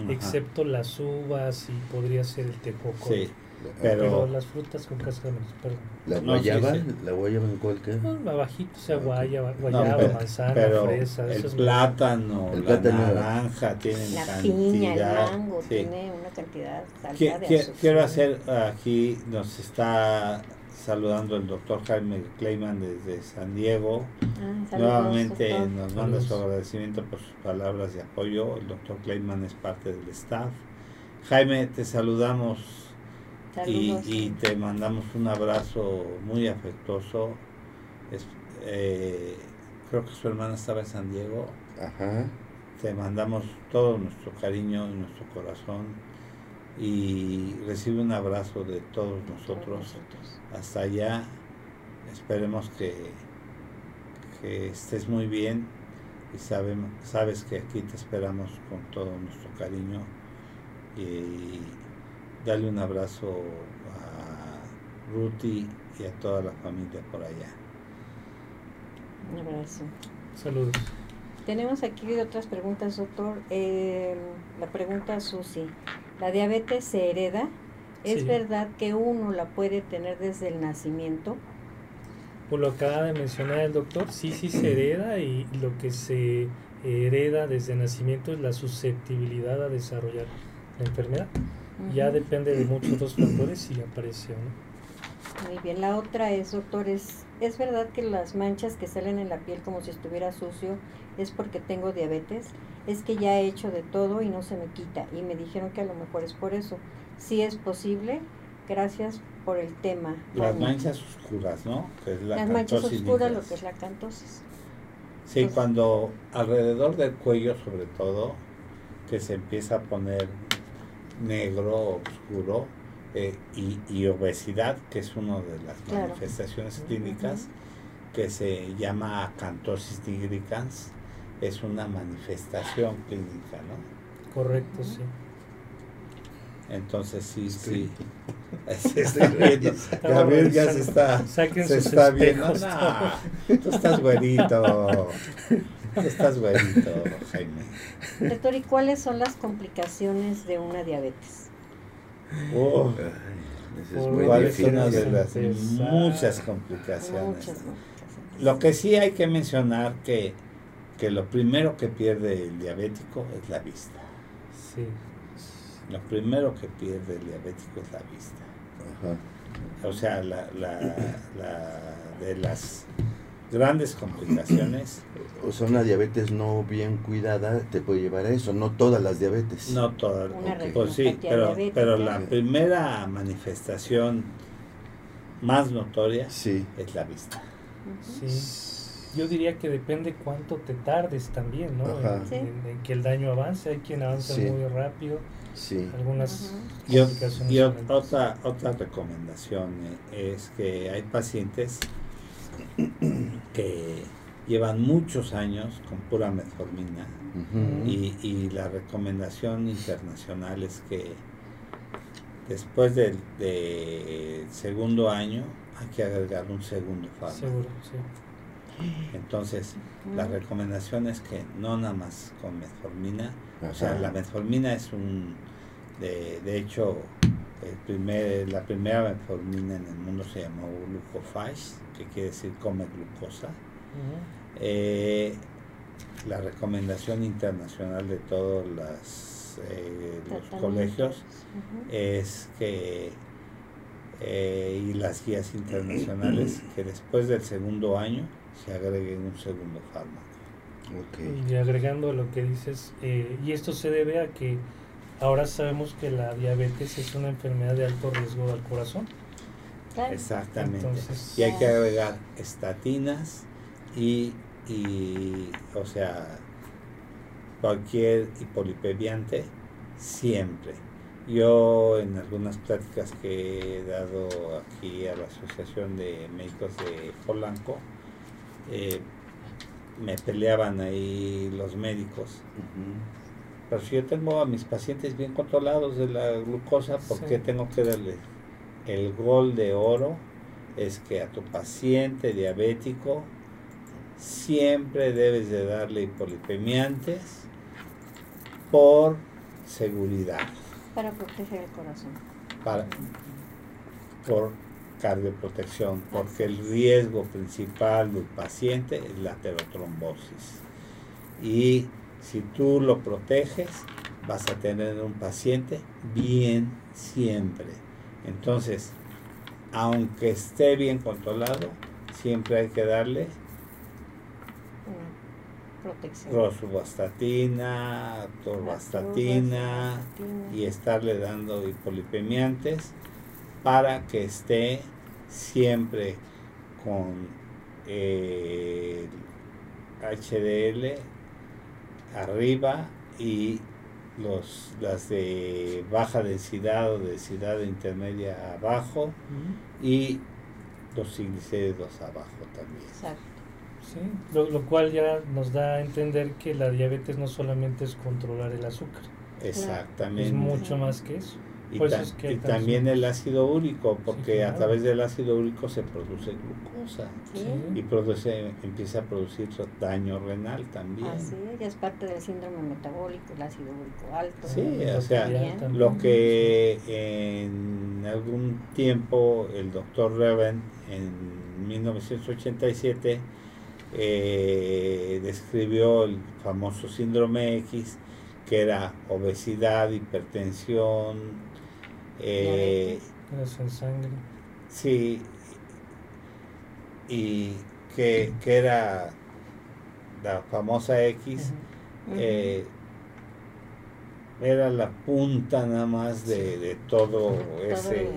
Ajá. excepto las uvas y podría ser el tejocote. Sí, Pero- Pero las frutas con cáscara menos, perdón. La No, sí, guayaba, sí. la guayaba en cuál queda? No, abajito, o sea, Ok. guayaba, No, guayaba pero- manzana, pero fresa, el eso es plátano, El la plátano- naranja tienen La cantidad. piña, el mango, sí. tiene una cantidad alta Qui- de azúcar. Quiero hacer aquí, nos está saludando el doctor Jaime Kleiman desde San Diego. Ah, saludos, Nuevamente doctor. nos manda su agradecimiento por sus palabras de apoyo. El doctor Kleiman es parte del staff. Jaime, te saludamos Saludos. y te mandamos un abrazo muy afectuoso. Es- eh, creo que su hermana estaba en San Diego. Ajá. Te mandamos todo nuestro cariño y nuestro corazón y recibe un abrazo de todos nosotros Nosotros. hasta allá. Esperemos que, que estés muy bien y sabemos, sabes que aquí te esperamos con todo nuestro cariño y dale un abrazo a Ruti y a toda la familia por allá. Un abrazo. Saludos. Tenemos aquí otras preguntas, doctor. Eh, la pregunta a Susi. ¿La diabetes se hereda? ¿Es Sí. verdad que uno la puede tener desde el nacimiento? Por lo acaba de mencionar el doctor, sí, sí se hereda y lo que se hereda desde nacimiento es la susceptibilidad a desarrollar la enfermedad. Ya depende de muchos otros factores si aparece o no. Muy bien. La otra es, doctor, ¿es, ¿es verdad que las manchas que salen en la piel como si estuviera sucio es porque tengo diabetes? Es que ya he hecho de todo y no se me quita. Y me dijeron que a lo mejor es por eso. Si es posible, gracias por el tema. Las manchas oscuras, ¿no? Que es la Las manchas oscuras, lo que es la cantosis. Sí, cuando alrededor del cuello sobre todo, que se empieza a poner negro, oscuro, eh, y, y obesidad, que es una de las Claro. manifestaciones clínicas, que se llama acantosis nigricans, es una manifestación clínica, ¿no? Correcto, sí. Entonces sí, Estoy- sí. Se está viendo. Gabriel ya se está, se está viendo. No, tú estás güerito. Estás güerito, Jaime. Doctor, ¿y cuáles son las complicaciones de una diabetes? Oh, Ay, ese es Por muy ¿Cuál es difícil. una de las muchas complicaciones? Muchas complicaciones. Lo que sí hay que mencionar que, que lo primero que pierde el diabético es la vista. Sí. Lo primero que pierde el diabético es la vista. Ajá. O sea, la, la, la- de las grandes complicaciones, O sea, una diabetes no bien cuidada te puede llevar a eso, no todas las diabetes. no todas, pues sí, pero, pero la primera manifestación más notoria Sí. es la vista. Sí. Yo diría que depende cuánto te tardes también, ¿no? Ajá. En, Sí. en- en que el daño avance. Hay quien avanza Sí. muy rápido. Sí. Algunas. Y, y otra, otra recomendación eh, es que hay pacientes que llevan muchos años con pura metformina. Y, y la recomendación internacional es que después del del segundo año hay que agregar un segundo fármaco. Seguro, sí. Entonces, la recomendación es que no nada más con metformina, o sea, la metformina es un, de, de hecho, el primer, la primera metformina en el mundo se llamó glucophage, que quiere decir come glucosa. Eh, la recomendación internacional de todos las, eh, los colegios es que eh, y las guías internacionales que después del segundo año se agregue un segundo fármaco. Y agregando a lo que dices, eh, y esto se debe a que ahora sabemos que la diabetes es una enfermedad de alto riesgo al corazón. Exactamente. y hay que agregar estatinas y, y, o sea, cualquier hipolipemiante siempre. Yo en algunas pláticas que he dado aquí a la Asociación de Médicos de Polanco, eh, me peleaban ahí los médicos. Pero si yo tengo a mis pacientes bien controlados de la glucosa, ¿por qué tengo que darle? El gol de oro es que a tu paciente diabético siempre debes de darle hipolipemiantes por seguridad. Para proteger el corazón. Para, por cardioprotección, porque el riesgo principal del paciente es la aterotrombosis. Y si tú lo proteges, vas a tener un paciente bien siempre. Entonces, aunque esté bien controlado, siempre hay que darle protección. Rosuvastatina, torvastatina y estarle dando hipolipemiantes para que esté siempre con el HDL arriba y los, las de baja densidad o densidad intermedia abajo y los triglicéridos abajo también. Exacto. Sí, lo, lo, cual ya nos da a entender que la diabetes no solamente es controlar el azúcar. Exactamente. Es mucho más que eso. Y, también el ácido úrico, porque a través del ácido úrico se produce glucosa. Y produce, empieza a producir daño renal también. Así ya es parte del síndrome metabólico, el ácido úrico alto. Sí, o sea, lo que en algún tiempo el doctor Reven en 1987 eh, describió el famoso síndrome X, que era obesidad, hipertensión, eh, en sangre. Sí, y que, que, era la famosa X, eh, era la punta nada más de, de todo ese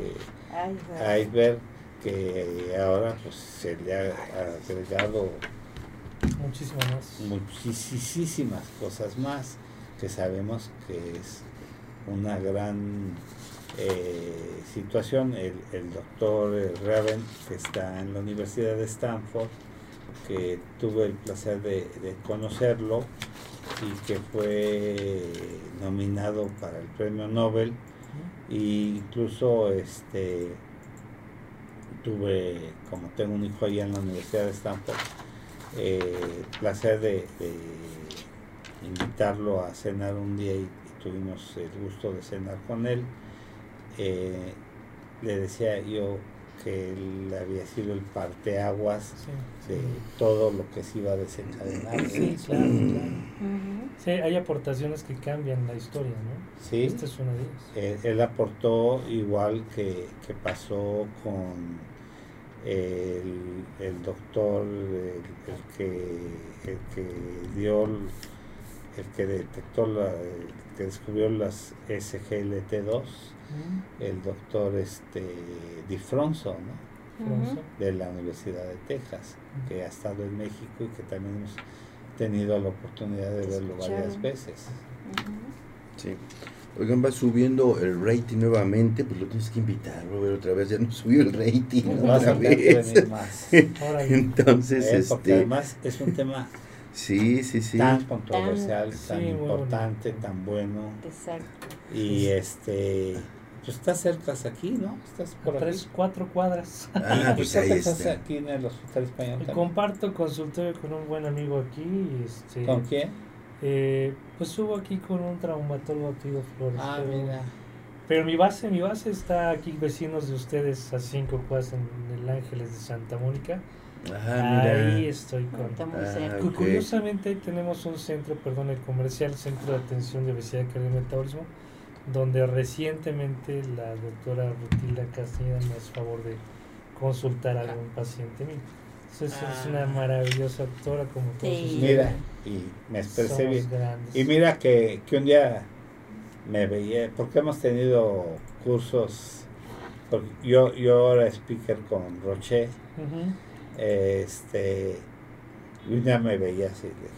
iceberg. que ahora pues se le ha agregado muchísimas más. muchísimas cosas más que sabemos que es una gran eh, situación, el, el doctor Raven, que está en la Universidad de Stanford, que tuve el placer de, conocerlo y que fue nominado para el premio Nobel. E incluso este tuve como tengo un hijo allá en la Universidad de Stanford eh, placer de, invitarlo a cenar un día y tuvimos el gusto de cenar con él eh, le decía yo que él había sido el parteaguas de todo lo que se iba a desencadenar. Sí, claro, Sí, hay aportaciones que cambian la historia, ¿no? Sí. Esta es una de ellas. Él, aportó igual que, que pasó con el, el doctor, el, que, el que dio, el que detectó, la, el que descubrió las SGLT2 el doctor este Di Fronzo, de la Universidad de Texas, que ha estado en México y que también hemos tenido la oportunidad de verlo varias veces. Sí. Oigan, va subiendo el rating nuevamente, pues lo tienes que invitar, Robert, otra vez ya no subió el rating otra vez. Más. Entonces, este... además es un tema sí, sí, sí. tan controversial, tan importante, tan bueno. Exacto. Y este pues estás cerca aquí, ¿no? Estás por tres, cuatro cuadras. Ah, pues ahí estás aquí en el Hospital Español. Comparto consultorio con un buen amigo aquí. Este, ¿Con quién? Eh, pues subo aquí con un traumatólogo Tío Flores. Ah, pero, mira. Pero mi base, mi base está aquí vecinos de ustedes a cinco cuadras en el Ángeles de Santa Mónica. Ah, ahí estoy con. Ah, Curiosamente tenemos un centro, perdón, el comercial Centro de Atención de Obesidad y Cardiometabolismo donde recientemente la doctora Rutilda Castañeda me hace favor de consultar a algún paciente mío. Entonces, es una Ah. maravillosa doctora como todos Sí. Mira, y me expresé Somos bien. grandes. Y mira que, que un día me veía, porque hemos tenido cursos, porque yo, yo era speaker con Roche, Ujú. este, y un día me veía así, le dije,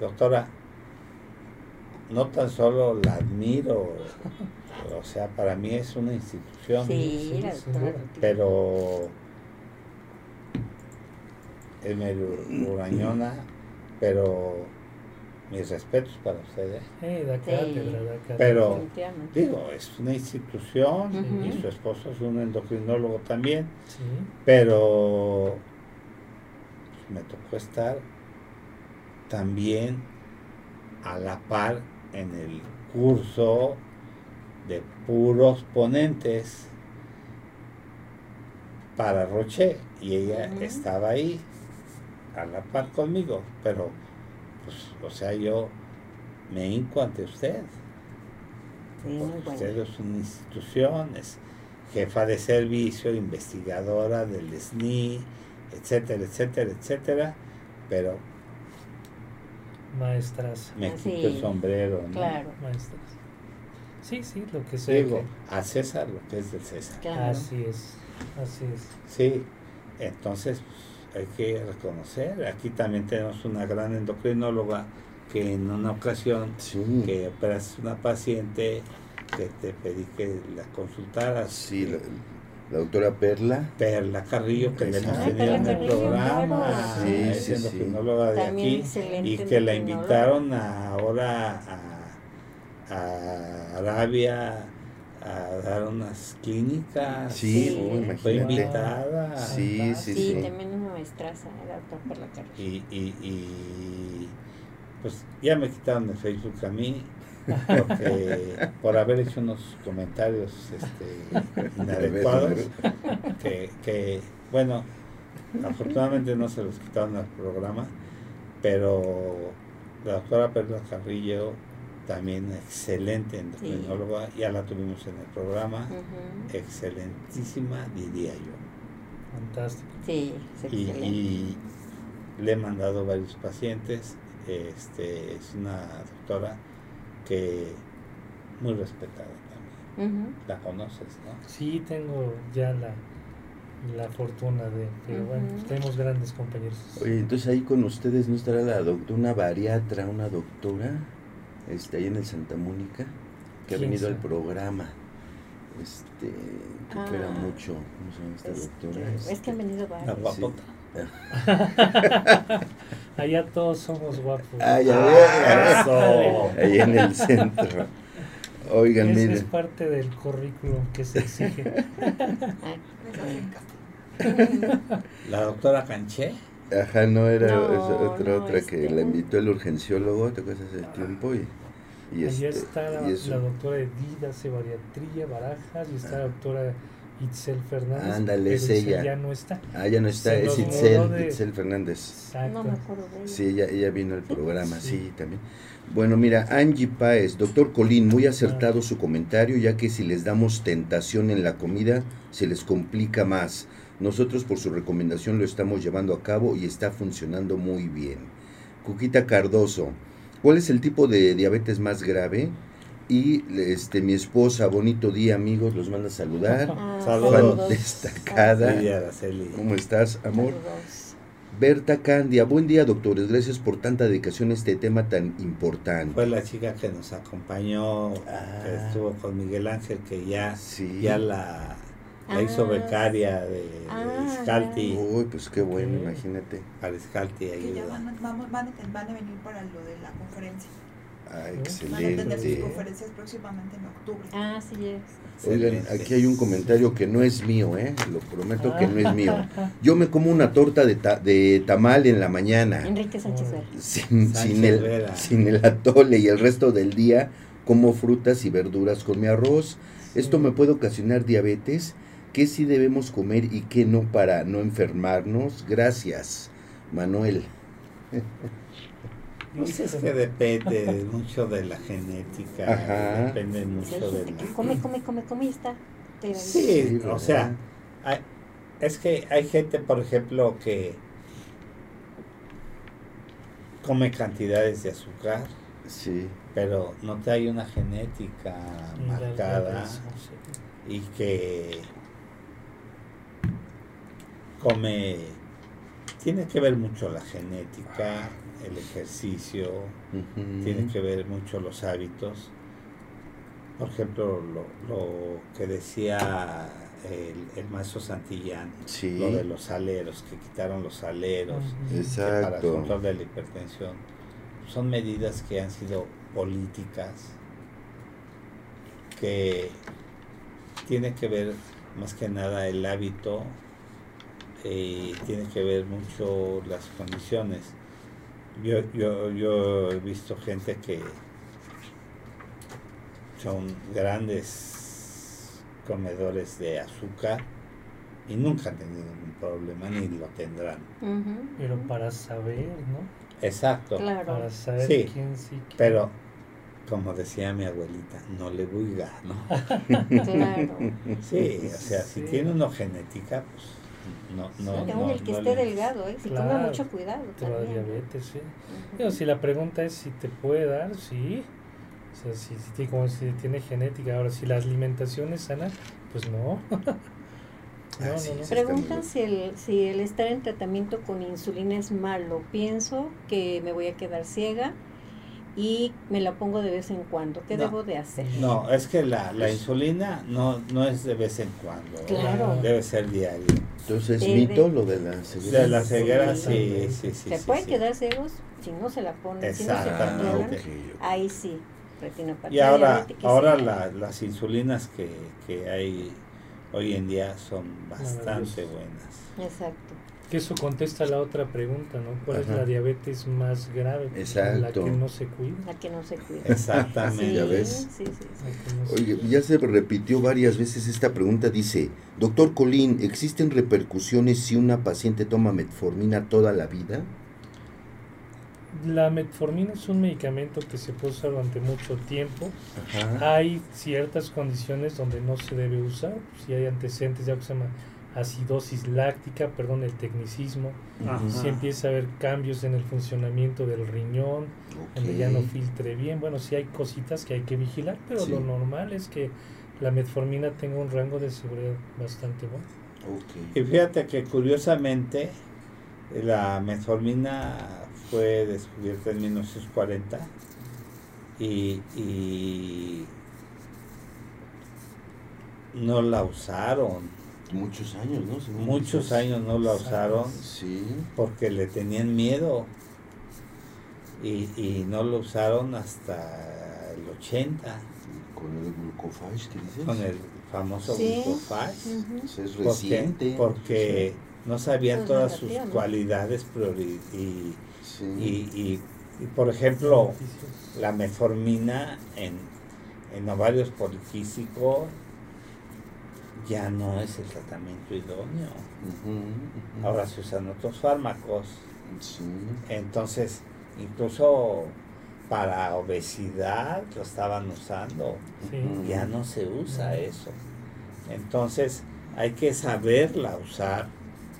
doctora, no tan solo la admiro, o sea, para mí es una institución, Sí, sí, la. Rutilda. pero es medio hurañona, pero mis respetos para ustedes. Eh, Sí. cátedra, da cátedra. Pero-. Digo, es una institución y su esposo es un endocrinólogo también, Sí. pero me tocó estar también a la par en el curso de puros ponentes para Roche y ella estaba ahí a la par conmigo, pero pues, o sea, yo me hinco ante usted. Sí, usted es una institución, es jefa de servicio, investigadora del SNI, etcétera, etcétera, etcétera, pero Maestras. me Ah, quito sí, el sombrero, ¿no? Claro, Maestras. Sí, sí, lo que sea. Digo, que- a César lo que es del César. claro. Así es. Así es. Sí, entonces pues, hay que reconocer, aquí también tenemos una gran endocrinóloga que en una ocasión Sí, que operas una paciente que te pedí que la consultaras. sí, la, la doctora Perla. Perla Carrillo, que le hemos Ay, tenido en el programa, claro. Sí, es sí, sí. endocrinóloga de También aquí, y que la invitaron a- ahora a, a Arabia a dar unas clínicas. Sí, Sí. uy, Fue invitada. Sí, sí, Sí, sí. también una maestraza, la doctora Perla Carrillo. Y, y, y pues ya me quitaron de Facebook a mí porque por haber hecho unos comentarios este, inadecuados que, que, bueno afortunadamente no se los quitaron al programa pero la doctora Perla Carrillo también excelente endocrinóloga ya la tuvimos en el programa excelentísima diría yo Fantástico. Sí, es y, y le he mandado varios pacientes. Este, es una doctora que muy respetada también. La conoces, ¿no? Sí, tengo ya la, la fortuna de. Pero bueno, Ujú. tenemos grandes compañeros. Oye, entonces ahí con ustedes no estará la doctora, una bariatra, una doctora, este, ahí en el Santa Mónica, que ha ¿Quién venido al programa. Este, que Ah. mucho. ¿Cómo se llama esta Este, doctora? es que han venido La varios. Allá todos somos guapos. Ah, ya Ah, eso. Ahí en el centro. Oigan, Ese es parte del currículum que se exige. La doctora Canché. Ajá, no era No, es otra, no, otra que este, la invitó el urgenciólogo, ¿te acuerdas hace tiempo? Y, y Allá este, está la, y eso. la doctora Edith hace bariatría, barajas, y está la doctora Itzel Fernández. Ándale, pero es Itzel ella. ya no está. Ah, ya no está, es Itzel, de- Itzel Fernández. Exacto. no me acuerdo de ella. Sí, ella, ella vino al programa, sí. Sí. también. Bueno, mira, Angie Páez, doctor Colín, muy acertado su comentario, ya que si les damos tentación en la comida, se les complica más. Nosotros por su recomendación lo estamos llevando a cabo y está funcionando muy bien. Cuquita Cardoso, ¿cuál es el tipo de diabetes más grave? Y este mi esposa, bonito día amigos, los manda a saludar. Ah, Saludos. saludos. Destacada. Sí, Araceli. ¿Cómo estás, amor? Saludos. Berta Candia, buen día doctores, gracias por tanta dedicación a este tema tan importante. Fue la chica que nos acompañó, Ah. que estuvo con Miguel Ángel, que ya, Sí. ya la, la hizo Ah, becaria de, de Ah, Iscalti. Uy, pues qué bueno, Ok. imagínate. Para Iscalti que ya ayuda. van, vamos, van, a, van a venir para lo de la conferencia. Ah, ¿No? Van a tener sus excelente. conferencias próximamente en octubre. Ah, sí es. Oigan, Excelente. aquí hay un comentario que no es mío, ¿eh? Lo prometo que no es mío. Ah, Yo me como una torta de, ta- de tamal en la mañana, Enrique Sánchez Vera. sin, Sánchez sin, el, Vera. sin el atole y el resto del día como frutas y verduras con mi arroz. Esto me puede ocasionar diabetes. ¿Qué sí debemos comer y qué no para no enfermarnos? Gracias, Manuel. Pues es que depende mucho de la genética, Ajá. depende Sí, mucho de la... come, come, come, come y está. Sí, Sí, o sea, hay- es que hay gente, por ejemplo, que come cantidades de azúcar, Sí. pero no trae una genética la marcada sí. y que come, tiene que ver mucho la genética, el ejercicio, tiene que ver mucho los hábitos. Por ejemplo, lo, lo que decía el, el maestro Santillán, Sí. lo de los aleros, que quitaron los aleros que para el control de la hipertensión. Son medidas que han sido políticas, que tiene que ver más que nada el hábito, eh, tiene que ver mucho las condiciones. Yo, yo, yo he visto gente que son grandes comedores de azúcar y nunca han tenido ningún problema ni lo tendrán. Pero para saber, ¿no? Exacto. Claro. Para saber Sí, quién sí. quién Pero, como decía mi abuelita, no le buiga, ¿no? Claro. Sí, o sea, si tiene uno genética, pues no, no, aún no, el que no esté le- delgado, ¿eh? Si come Claro, mucho cuidado también. diabetes, sí. Ujú. Pero si la pregunta es si te puede dar, sí. O sea, si, si, tiene- como si tiene genética. Ahora, si la alimentación es sana, pues no. no, Así no, no. Preguntan si el, si el estar en tratamiento con insulina es malo. Pienso que me voy a quedar ciega y me la pongo de vez en cuando. ¿Qué No. debo de hacer? No, es que la, la insulina no, no es de vez en cuando, ¿eh? Claro. debe ser diario. Entonces, Debe- mito lo de la ceguera. De la ceguera, Sí. sí, sí, sí. se sí, pueden sí. quedar ciegos si no se la ponen, si no se Exactamente. Ah, controlan. ok, ok. Ahí sí, retinopatía Y ahora, ahora sí. la- las insulinas que, que hay hoy en día son bastante buenas. Exacto. Que eso contesta la otra pregunta, ¿no? ¿Cuál es la diabetes más grave? La Exacto. que no se cuida. La que no se cuida. Exactamente. Sí, ya ves. sí, sí. La no Oye, ya se repitió varias veces esta pregunta. Dice, doctor Colín, ¿existen repercusiones si una paciente toma metformina toda la vida? La metformina es un medicamento que se puede usar durante mucho tiempo. Ajá. Hay ciertas condiciones donde no se debe usar. Si hay antecedentes de algo que se llama acidosis láctica, perdón, el tecnicismo. Ajá. Si empieza a haber cambios en el funcionamiento del riñón, donde ya no filtre bien. Bueno, sí hay cositas que hay que vigilar, pero Sí. lo normal es que la metformina tenga un rango de seguridad bastante bueno. Ok. Y fíjate que curiosamente la metformina fue descubierta en 1940 y, y no la usaron. Muchos años, ¿no? Según Muchos dices. años no la usaron Sí. porque le tenían miedo y, y no lo usaron hasta el 80 Con el glucofage, ¿qué dices? con el famoso Sí. Pues es reciente. Porque no sabían Pues todas sus cualidades priori- y, Sí. y, y- y, por ejemplo la metformina en, en ovarios poliquísticos ya no es el tratamiento idóneo. Ahora se usan otros fármacos. Sí. Entonces, incluso para obesidad lo estaban usando. Sí. Ya no se usa eso. Entonces, hay que saberla usar,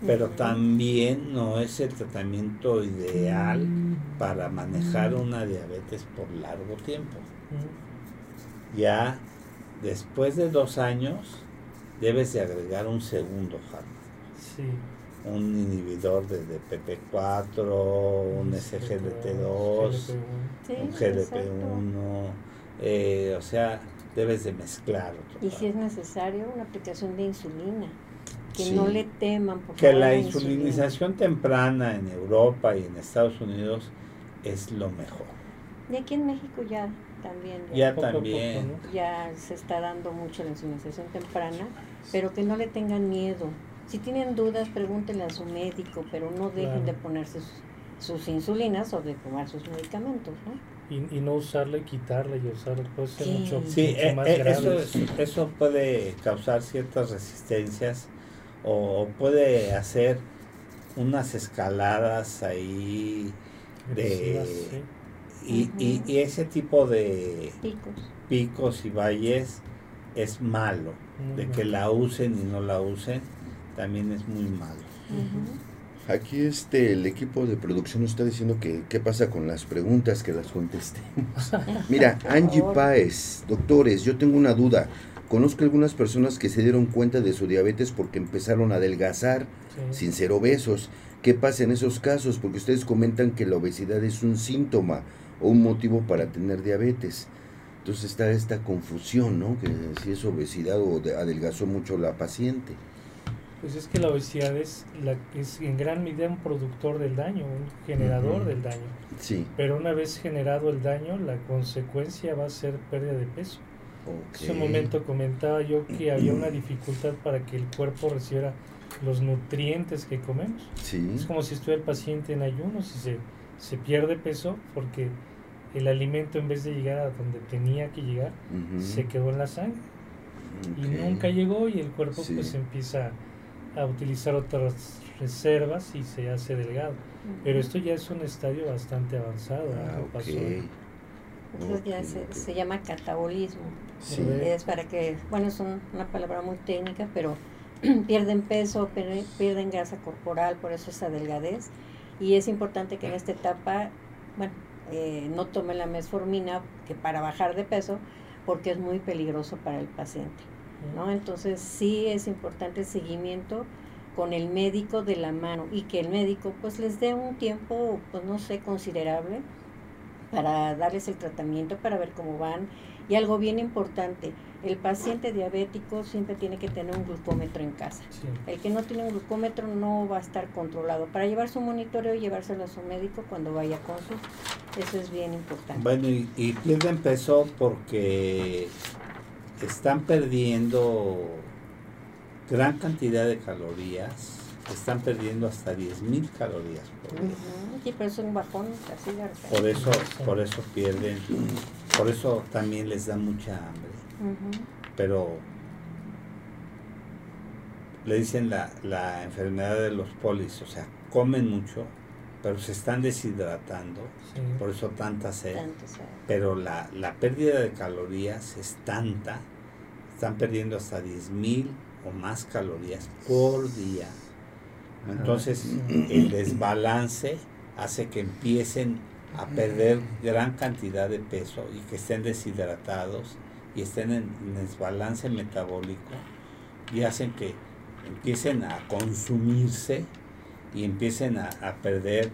pero también no es el tratamiento ideal para manejar una diabetes por largo tiempo. Ya después de dos años debes de agregar un segundo fármaco, Sí. un inhibidor de DPP4, un SGLT2, Sí, un exacto. GLP1, eh, o sea, debes de mezclar otro Y si es necesario, una aplicación de insulina. Que Sí. no le teman, por Que la insulina. insulinización temprana en Europa y en Estados Unidos es lo mejor. Y aquí en México ya también. Ya Poco a poco, también. ¿no? ya se está dando mucho la insulinización temprana, pero que no le tengan miedo. Si tienen dudas, pregúntenle a su médico, pero no dejen Claro. de ponerse sus, sus insulinas o de tomar sus medicamentos, ¿no? Y, y no usarla y quitarla y usarla puede ser Sí. mucho, Sí, mucho eh, más eh, grave. eso, es- eso puede causar ciertas resistencias o, o puede hacer unas escaladas ahí de, sí. y, y- y ese tipo de Picos. picos y valles es malo. Muy De que la usen y no la usen, también es muy malo. Aquí este el equipo de producción nos está diciendo que qué pasa con las preguntas que las contestemos. Mira, Angie. Páez, doctores, yo tengo una duda. Conozco algunas personas que se dieron cuenta de su diabetes porque empezaron a adelgazar Sí. sin ser obesos. ¿Qué pasa en esos casos? Porque ustedes comentan que la obesidad es un síntoma o un motivo para tener diabetes. Entonces está esta confusión, ¿no? Que si es obesidad o de- adelgazó mucho la paciente. Pues es que la obesidad es, la, es en gran medida un productor del daño, un generador Ujú. del daño. Sí. Pero una vez generado el daño, la consecuencia va a ser pérdida de peso. ok. En un momento comentaba yo que había una dificultad para que el cuerpo recibiera los nutrientes que comemos. Sí. Es como si estuviera el paciente en ayunos y se, se pierde peso porque el alimento en vez de llegar a donde tenía que llegar, Ujú. se quedó en la sangre y Ok. nunca llegó y el cuerpo Sí. pues empieza a utilizar otras reservas y se hace delgado. Pero esto ya es un estadio bastante avanzado. ¿no? Ah, que ok. pasó. Entonces ya Ok, se, se llama catabolismo. Sí. Es para que, bueno, es un- una palabra muy técnica, pero pierden peso, pierden grasa corporal, por eso esa delgadez. Y es importante que en esta etapa, bueno, eh, no tomen la mesformina que para bajar de peso, porque es muy peligroso para el paciente. ¿no? Entonces sí es importante el seguimiento con el médico de la mano y que el médico pues les dé un tiempo, pues no sé, considerable para darles el tratamiento, para ver cómo van. Y algo bien importante, el paciente diabético siempre tiene que tener un glucómetro en casa. Sí. El que no tiene un glucómetro no va a estar controlado. Para llevar su monitoreo y llevárselo a su médico cuando vaya a consulta. Eso es bien importante. Bueno, y, y pierden peso porque están perdiendo gran cantidad de calorías, están perdiendo hasta 10.000 calorías por día. Ujú, Sí, pero es un bajón casi larga. Por eso, por eso pierden, por eso también les da mucha hambre. Pero le dicen la, la enfermedad de los polis, o sea, comen mucho, pero se están deshidratando, Sí. por eso tanta sed. Pero la, la pérdida de calorías es tanta, están perdiendo hasta 10.000 o más calorías por día. Entonces, el desbalance hace que empiecen a perder gran cantidad de peso y que estén deshidratados y estén en desbalance metabólico y hacen que empiecen a consumirse y empiecen a, a perder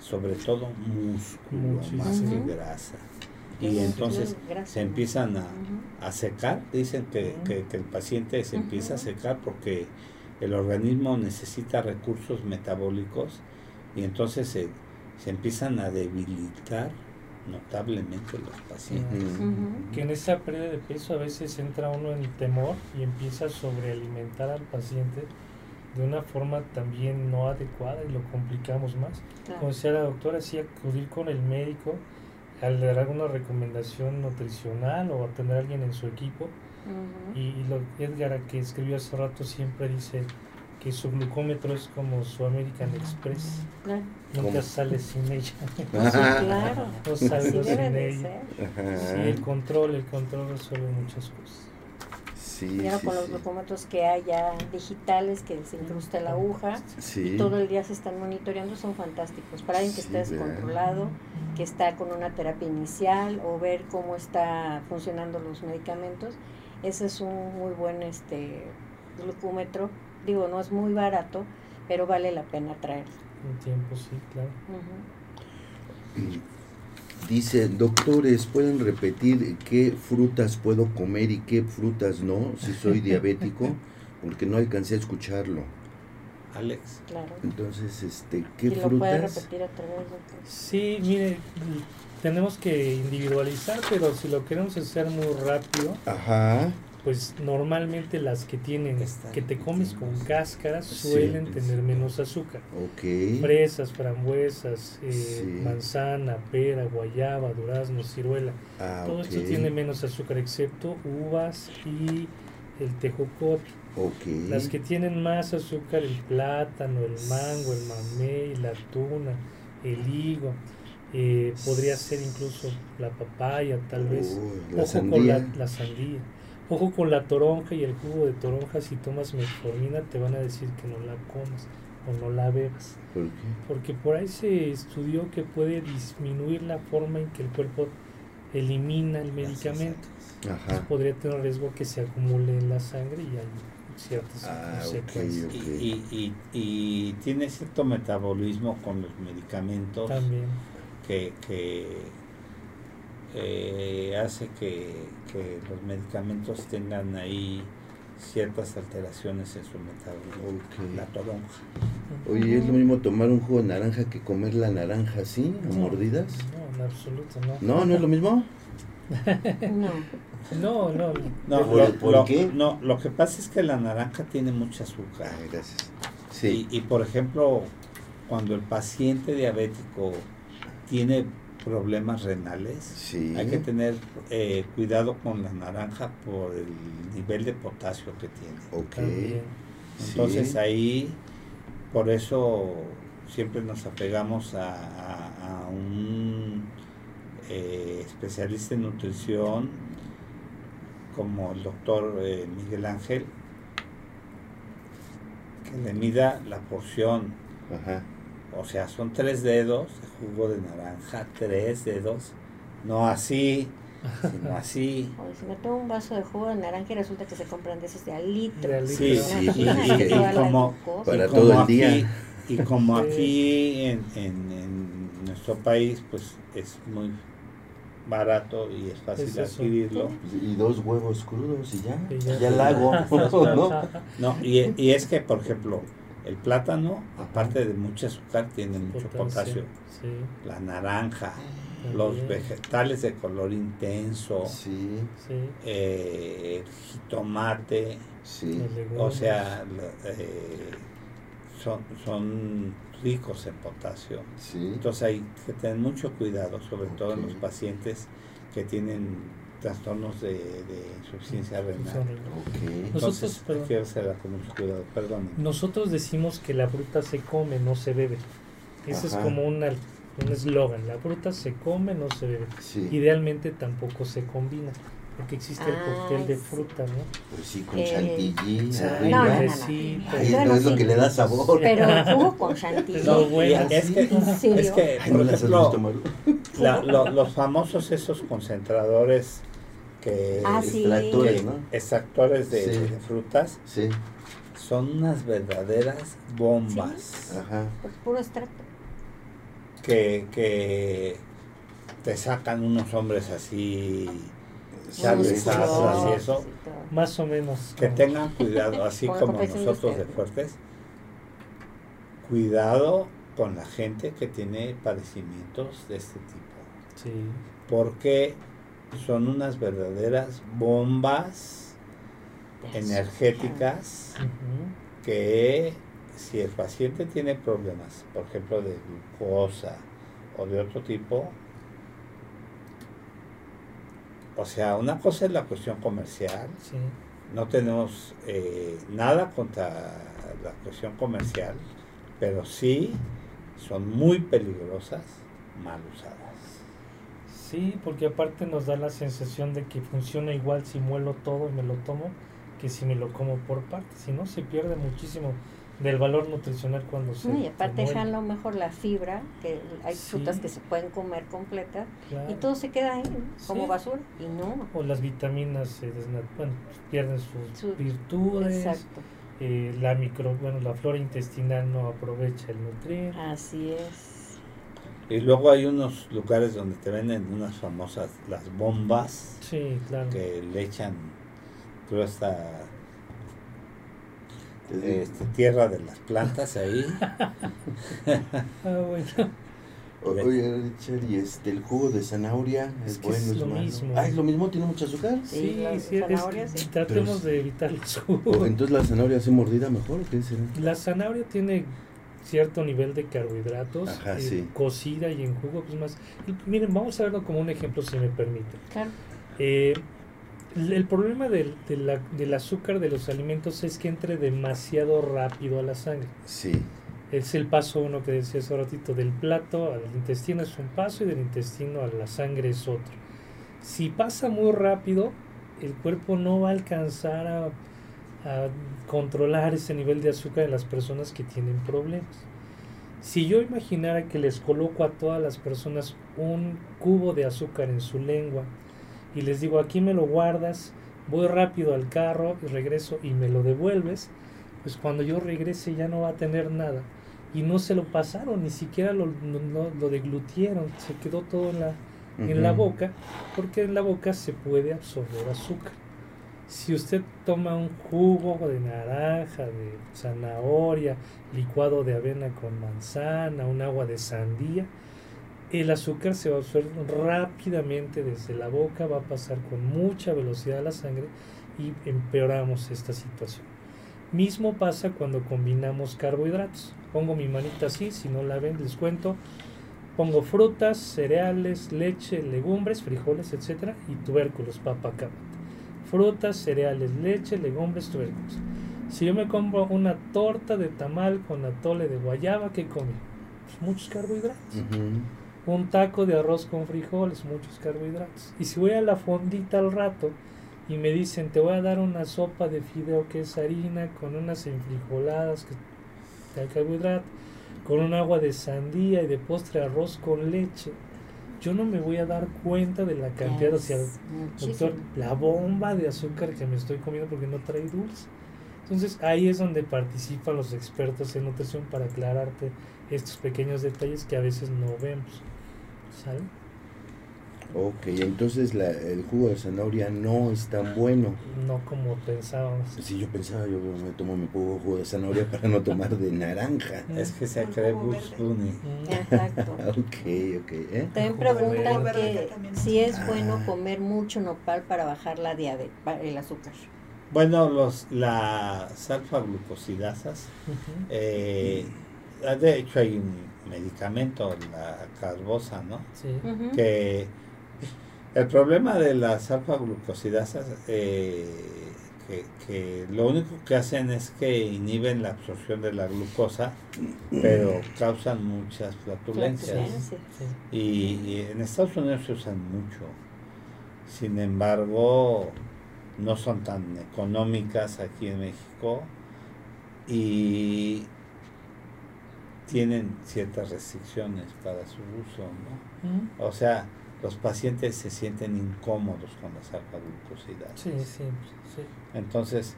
sobre todo músculo Muchísimo. más que grasa. Y entonces se empiezan a, secar, dicen que, que- que el paciente se empieza a secar porque el organismo necesita recursos metabólicos y entonces se, se empiezan a debilitar notablemente los pacientes. Que en esa pérdida de peso a veces entra uno en temor y empieza a sobrealimentar al paciente de una forma también no adecuada y lo complicamos más. Claro. Como decía la doctora, sí acudir con el médico al dar alguna recomendación nutricional o a tener a alguien en su equipo. Y, y lo Edgar que escribió hace rato siempre dice que su glucómetro es como su American Express, Claro. nunca ¿Cómo? sale sin ella, sí, claro. no salgo debe sin de ella. Sí, el control, el control resuelve muchas cosas. Sí, Y ahora sí, con los sí. glucómetros que hay ya digitales, que se incrusta la aguja, Sí. y todo el día se están monitoreando, son fantásticos. Para alguien que Sí, está descontrolado, que está con una terapia inicial o ver cómo está funcionando los medicamentos, ese es un muy buen este glucómetro. Digo, no es muy barato, pero vale la pena traerlo. Un tiempo, sí, claro. Ujú. Dice, doctores, ¿pueden repetir qué frutas puedo comer y qué frutas no si soy diabético? Porque no alcancé a escucharlo. Alex, Claro. Entonces, este, ¿qué lo puede frutas? repetir otra vez, doctor. Sí, mire, tenemos que individualizar, pero si lo queremos hacer muy rápido, Ajá. Pues normalmente las que tienen, que te comes con cáscaras, suelen sí. tener menos azúcar. Ok. Fresas, frambuesas, eh, Sí. manzana, pera, guayaba, durazno, ciruela. Ah, Todo esto tiene menos azúcar, excepto uvas y el tejocote. Ok. Las que tienen más azúcar, el plátano, el mango, el mamey, la tuna, el higo. eh, podría ser incluso la papaya, tal vez. Uy, la Ojo con la sandía. Ojo con la toronja y el jugo de toronja. Si tomas metformina, te van a decir que no la comas o no la bebas. ¿Por qué? Porque por ahí se estudió que puede disminuir la forma en que el cuerpo elimina el medicamento. Ajá. Entonces podría tener riesgo que se acumule en la sangre y hay ciertas Ah, consecuencias. ok. Y, y, y- y tiene cierto metabolismo con los medicamentos También. que, que eh, hace que, que los medicamentos tengan ahí ciertas alteraciones en su metabolismo. Ok. La toronja. Oye, ¿es lo mismo tomar un jugo de naranja que comer la naranja así, a No, mordidas? No, en absoluto, no. No, no es lo mismo. No. No, no. No, ¿Por- lo, por lo- qué? no, lo que pasa es que la naranja tiene mucha azúcar. Ay, gracias. Sí. Y, y, por ejemplo, cuando el paciente diabético tiene problemas renales, Sí. hay que tener eh, cuidado con la naranja por el nivel de potasio que tiene. Ok. También. Entonces Sí. ahí, por eso siempre nos apegamos a, a- a un eh, especialista en nutrición como el doctor eh, Miguel Ángel, que le mida la porción, Ajá. O sea, son tres dedos de jugo de naranja, tres dedos, no así, sino así. O si me tomo un vaso de jugo de naranja y resulta que se compran de esos de al litro. De al litro. Sí, sí, y- como-. Para Y como todo el día. aquí- y como aquí en, en- en nuestro país, pues es muy barato y es fácil Es adquirirlo. Y dos huevos crudos y ya. Y Ya, ya. la hago. ¿no? No, y, y es que, por ejemplo, el plátano, aparte de mucho azúcar, tiene mucho potasio. Sí. La naranja, los vegetales de color intenso, Sí, eh, el jitomate, sí. o sea, eh, son, son ricos en potasio. Sí. Entonces hay que tener mucho cuidado, sobre todo en los pacientes que tienen trastornos de, de insuficiencia renal. Ok. Entonces Nosotros, hay perdón. que hacerla con mucho cuidado, perdón. Nosotros decimos que la fruta se come, no se bebe. Ese es Ajá. como una- un eslogan. La fruta se come, no se bebe. Sí. Idealmente tampoco se combina, porque existe el Ah, cóctel de sí. fruta, ¿no? Pues sí, con Eh, chantilly. No, no, no. necesito. Ay, Bueno, esto es lo sí. que le da sabor. Pero jugo con chantilly. No, bueno. es que, es que, Ay, por no ejemplo, la- lo- los famosos esos concentradores que Ah, sí. Extractores, ¿no? extractores de, Sí. de frutas Sí. son unas verdaderas bombas Ajá. Pues puro extracto. que, que te sacan unos hombres así Asas y eso. Más o menos. que tengan cuidado así como nosotros de fuertes cuidado con la gente que tiene padecimientos de este tipo Sí. porque son unas verdaderas bombas energéticas que si el paciente tiene problemas, por ejemplo de glucosa o de otro tipo, o sea, una cosa es la cuestión comercial, Sí. no tenemos eh, nada contra la cuestión comercial, pero sí son muy peligrosas mal usadas. Sí, porque aparte nos da la sensación de que funciona igual si muelo todo y me lo tomo que si me lo como por partes. Si no, se pierde muchísimo del valor nutricional cuando se. No, y aparte dejan lo mejor la fibra, que hay Sí. frutas que se pueden comer completas, Claro. y todo se queda ahí ¿no? como Sí. basura. Y no. O las vitaminas se desna- bueno, pues, pierden sus Su- virtudes. Exacto. eh, la micro, bueno, la flora intestinal no aprovecha el nutriente. Así es. Y luego hay unos lugares donde te venden unas famosas, las bombas, Sí, claro. que le echan toda esta Te digo. este, tierra de las plantas ahí. Ah, bueno. O- Oye, Richard, y este, el jugo de zanahoria es, Es que bueno, es lo malo. mismo. Ah, es lo mismo, tiene mucho azúcar. Sí, Sí, sí, es- zanahoria, sí. tratemos Pero de evitar los O jugos. entonces la zanahoria hace mordida mejor, ¿o qué será? La zanahoria tiene cierto nivel de carbohidratos, Ajá, eh, sí. cocida y en jugo, pues más. y miren, vamos a verlo como un ejemplo, si me permite. Claro. Eh, el el problema del, de la- del azúcar de los alimentos es que entre demasiado rápido a la sangre. Sí. Es el paso uno que decía hace ratito, del plato al intestino es un paso y del intestino a la sangre es otro. Si pasa muy rápido, el cuerpo no va a alcanzar a, a controlar ese nivel de azúcar en las personas que tienen problemas. Si yo imaginara que les coloco a todas las personas un cubo de azúcar en su lengua y les digo aquí me lo guardas, voy rápido al carro y regreso y me lo devuelves, pues cuando yo regrese ya no va a tener nada. Y no se lo pasaron, ni siquiera lo, lo, lo deglutieron, se quedó todo en la, en la boca, porque en la boca se puede absorber azúcar. Si usted toma un jugo de naranja, de zanahoria, licuado de avena con manzana, un agua de sandía, el azúcar se va a absorber rápidamente desde la boca, va a pasar con mucha velocidad a la sangre y empeoramos esta situación. Mismo pasa cuando combinamos carbohidratos. Pongo mi manita así, si no la ven, les cuento. Pongo frutas, cereales, leche, legumbres, frijoles, etcétera, y tubérculos, papa. Frutas, cereales, leche, legumbres, tubérculos. Si yo me compro una torta de tamal con atole de guayaba, ¿qué come? Pues muchos carbohidratos. Un taco de arroz con frijoles, muchos carbohidratos. Y si voy a la fondita al rato y me dicen, te voy a dar una sopa de fideo que es harina con unas enfrijoladas que trae carbohidrato, con un agua de sandía y de postre arroz con leche, yo no me voy a dar cuenta de la cantidad, o sea, Es doctor, la bomba de azúcar que me estoy comiendo porque no trae dulce. Entonces ahí es donde participan los expertos en nutrición para aclararte estos pequeños detalles que a veces no vemos. ¿Sale? Ok, entonces la- el jugo de zanahoria no es tan bueno. No como pensábamos. Si yo pensaba, yo me tomo mi jugo, jugo de zanahoria para no tomar de naranja. Es que se. Mm, Exacto. Ok, ok. ¿eh? También preguntan que también si es Ah. bueno comer mucho nopal para bajar la diabetes, el azúcar. Bueno, los, las alfa-glucosidasas, ujú. eh, de hecho hay un medicamento, la carbosa, ¿no? Sí. Ujú. que el problema de las alfa-glucosidasas eh, que, que lo único que hacen es que inhiben la absorción de la glucosa pero causan muchas flatulencias Flatulencia. Sí. y, y en Estados Unidos se usan mucho sin embargo no son tan económicas aquí en México y tienen ciertas restricciones para su uso, ¿no? Mm, O sea, los pacientes se sienten incómodos con las alfa-glucosidasas. Sí, sí, sí. Entonces,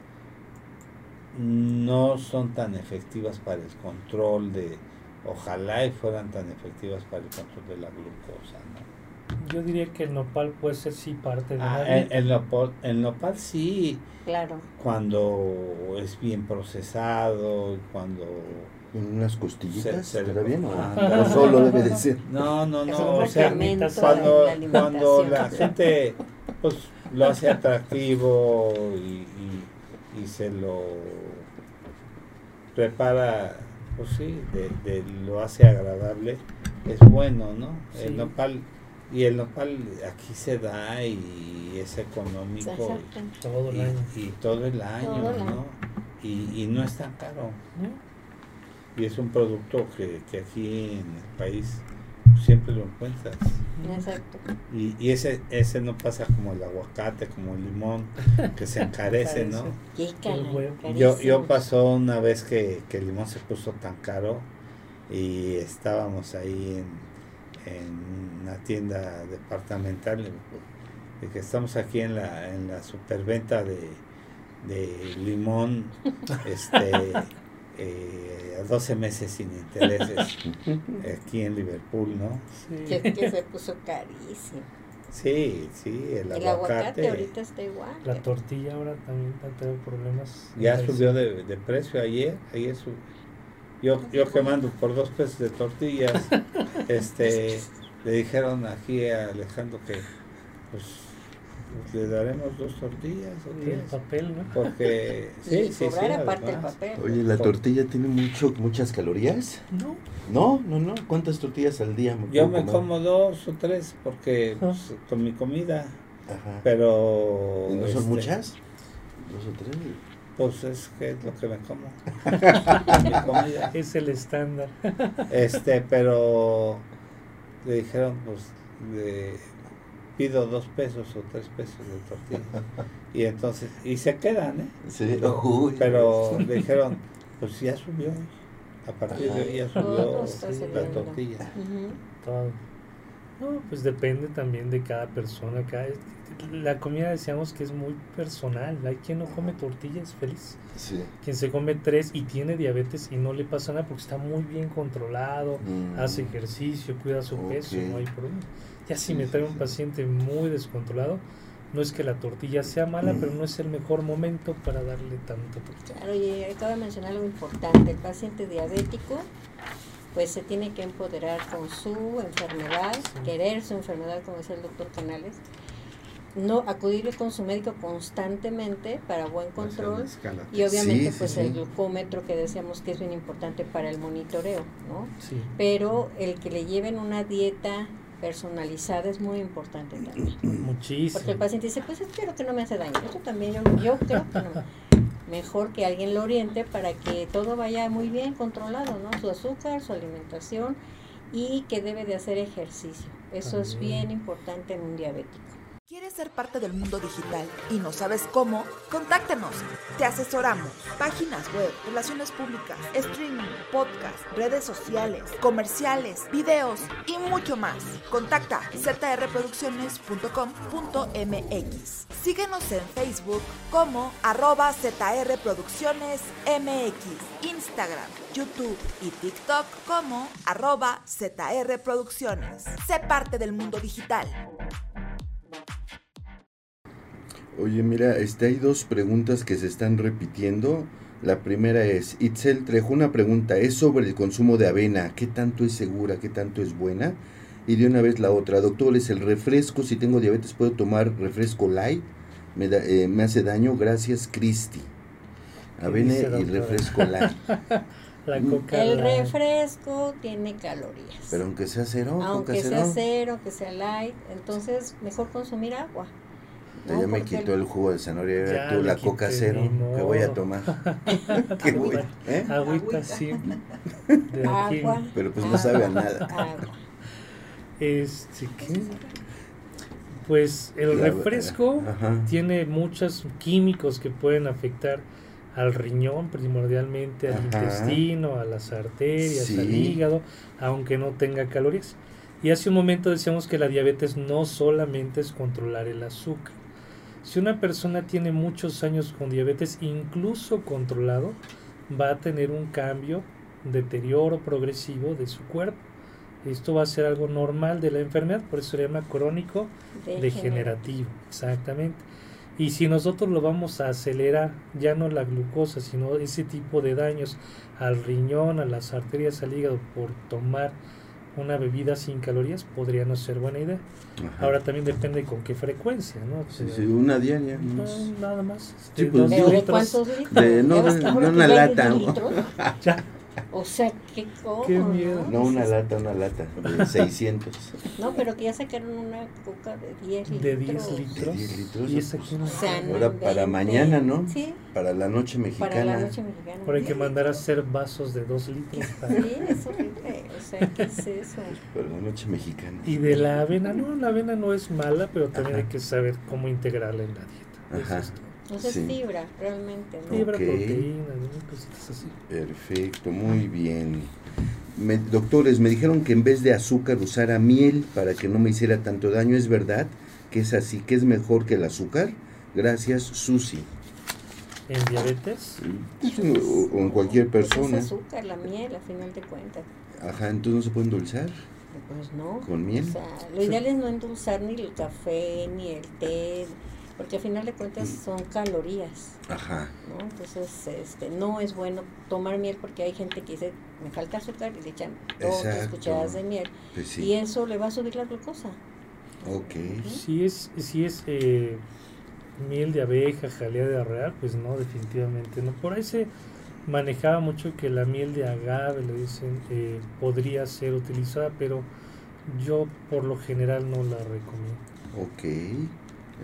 no son tan efectivas para el control de, ojalá y fueran tan efectivas para el control de la glucosa, ¿no? Yo diría que el nopal puede ser sí parte de Ah, la el, el nopal, el nopal sí, Claro. cuando es bien procesado, cuando... ¿Con unas costillitas? Se- se- ¿Estará bien o, Ah. o solo debe de ser? No, no, no, o sea, cuando, la cuando la gente pues lo hace atractivo y, y- y se lo prepara, pues sí, de, de- lo hace agradable, es bueno, ¿no? Sí. El nopal, y el nopal aquí se da y es económico Exacto. Todo el y, año. y todo el año, Todo el ¿no? Y, y no es tan caro. ¿No? Y es un producto que, que aquí en el país siempre lo encuentras. Exacto. Y, y ese, ese no pasa como el aguacate, como el limón, que se encarece, ¿no? Yo, yo pasó una vez que, que el limón se puso tan caro y estábamos ahí en, en una tienda departamental, de que estamos aquí en la, en la superventa de, de limón, este, eh, a 12 meses sin intereses, aquí en Liverpool, ¿no? Sí. Que, que se puso carísimo. Sí, sí, el, El aguacate aguacate, ahorita está igual. La tortilla ahora también a tener problemas. ya Entonces, subió de, de precio ayer, ayer subió. Yo, yo que mando por dos pesos de tortillas, este, le dijeron aquí a Alejandro que pues, pues, le daremos dos tortillas o El papel, ¿no? porque sí, sí, sí, aparte el papel. Oye, ¿la tortilla tiene mucho, muchas calorías? No. No, no, no. ¿Cuántas tortillas al día me Yo me comer? como dos o tres porque pues, con mi comida, Ajá. pero ¿Y ¿No son este, muchas? ¿Dos o tres? Pues es que es lo que me como. Mi comida. Es el estándar. Este, pero le dijeron, pues, le pido dos pesos o tres pesos de tortilla. Y entonces, y se quedan, ¿eh? Sí, uy. Pero le dijeron, pues ya subió. A partir de hoy ya subió la tortilla. Todo. No, pues depende también de cada persona. Cada, la comida decíamos que es muy personal. Hay quien no come tortillas feliz. Sí. Quien se come tres y tiene diabetes y no le pasa nada porque está muy bien controlado, Mm. hace ejercicio, cuida su peso, no hay problema. Ya si me trae un paciente muy descontrolado, no es que la tortilla sea mala, pero no es el mejor momento para darle tanto tortilla. Claro, y acabo de mencionar algo importante. El paciente diabético, pues se tiene que empoderar con su enfermedad, Sí. querer su enfermedad, como decía el doctor Canales. No acudir con su médico constantemente para buen control. Y obviamente, Sí, sí, pues sí. el glucómetro que decíamos que es bien importante para el monitoreo, ¿no? Sí. Pero el que le lleven una dieta personalizada es muy importante también. Porque el Muchísimo. paciente dice, pues espero que no me hace daño. Eso también yo, yo creo que no. Mejor que alguien lo oriente para que todo vaya muy bien controlado, ¿no? Su azúcar, su alimentación y que debe de hacer ejercicio. Eso es bien importante en un diabético. ¿Quieres ser parte del mundo digital y no sabes cómo? Contáctanos. Te asesoramos. Páginas web, relaciones públicas, streaming, podcast, redes sociales, comerciales, videos y mucho más. Contacta zrproducciones.com.mx. Síguenos en Facebook como arroba zrproduccionesmx, Instagram, YouTube y TikTok como arroba zrproducciones. Sé parte del mundo digital. Oye, mira, este, hay dos preguntas que se están repitiendo. La primera es, Itzel trajo una pregunta, es sobre el consumo de avena, ¿qué tanto es segura, qué tanto es buena? Y de una vez la otra, doctor, es el refresco, si tengo diabetes, ¿puedo tomar refresco light? Me, da- eh, me hace daño, gracias, Cristi. Avena y refresco light. La Mm. coca. El refresco tiene calorías. Pero aunque sea cero, coca aunque cero. sea cero, aunque sea light, entonces mejor consumir agua. Ya ¿no? me Porque quitó el jugo de zanahoria, Ya tú la quité, coca cero, ni ¿qué voy a tomar? ¿Qué voy? ¿Eh? Agüita, sí. De aquí. agua. Pero pues no sabe a nada. agua. Este, ¿qué? Pues el La- refresco Ajá. tiene muchos químicos que pueden afectar al riñón primordialmente, al Ajá. intestino, a las arterias, Sí. al hígado, aunque no tenga calorías. Y hace un momento decíamos que la diabetes no solamente es controlar el azúcar. Si una persona tiene muchos años con diabetes, incluso controlado, va a tener un cambio, deterioro progresivo de su cuerpo. Esto va a ser algo normal de la enfermedad, por eso se llama crónico degenerativo, exactamente. Y si nosotros lo vamos a acelerar, ya no la glucosa, sino ese tipo de daños al riñón, a las arterias, al hígado, por tomar una bebida sin calorías, podría no ser buena idea. Ajá. Ahora también depende con qué frecuencia, ¿no? Sí, sí, una diaria. no, nada más. Sí, este, pues, dos ¿Pero de litros. cuántos litros? De- no, ¿Ya ves de- ahora de una lata, ¿no? Ya. O sea, qué cosa. Qué miedo. No una lata, una lata, de 600. No, pero que ya sacaron una coca de 10 litros. De 10 litros. De 10 litros, ¿Y esa pues, O sea, no Ahora para mañana, ¿no? Sí, Para la noche mexicana. para la noche mexicana. Ahora hay que 10 mandar a hacer vasos de 2 litros. para- Sí, es horrible. O sea, ¿qué es eso? Para la noche mexicana. Y de la avena, no, la avena no es mala, pero también Ajá. hay que saber cómo integrarla en la dieta. Eso Ajá. es todo. Entonces Sí. fibra, realmente, ¿no? Fibra, Ok. proteína, ¿no? cositas así. Perfecto, muy bien. Me- doctores, me dijeron que en vez de azúcar usara miel para que no me hiciera tanto daño. ¿Es verdad que es así? ¿Que es mejor que el azúcar? Gracias, Susi. En diabetes, O, o en cualquier Pues persona. es azúcar, la miel, a final de cuentas. Ajá, entonces no se puede endulzar. Pues no. ¿Con miel? O sea, lo ideal es no endulzar ni el café, ni el té, porque a final de cuentas Mm. son calorías, Ajá. ¿no? Entonces, este, no es bueno tomar miel porque hay gente que dice, me falta azúcar y le echan dos, tres cucharadas de miel Pues y sí. eso le va a subir la glucosa. Ok. si es, si es eh, miel de abeja, jalea de arreal, pues no, definitivamente no. Por ahí se manejaba mucho que la miel de agave, le dicen, eh, podría ser utilizada, pero yo por lo general no la recomiendo. Ok.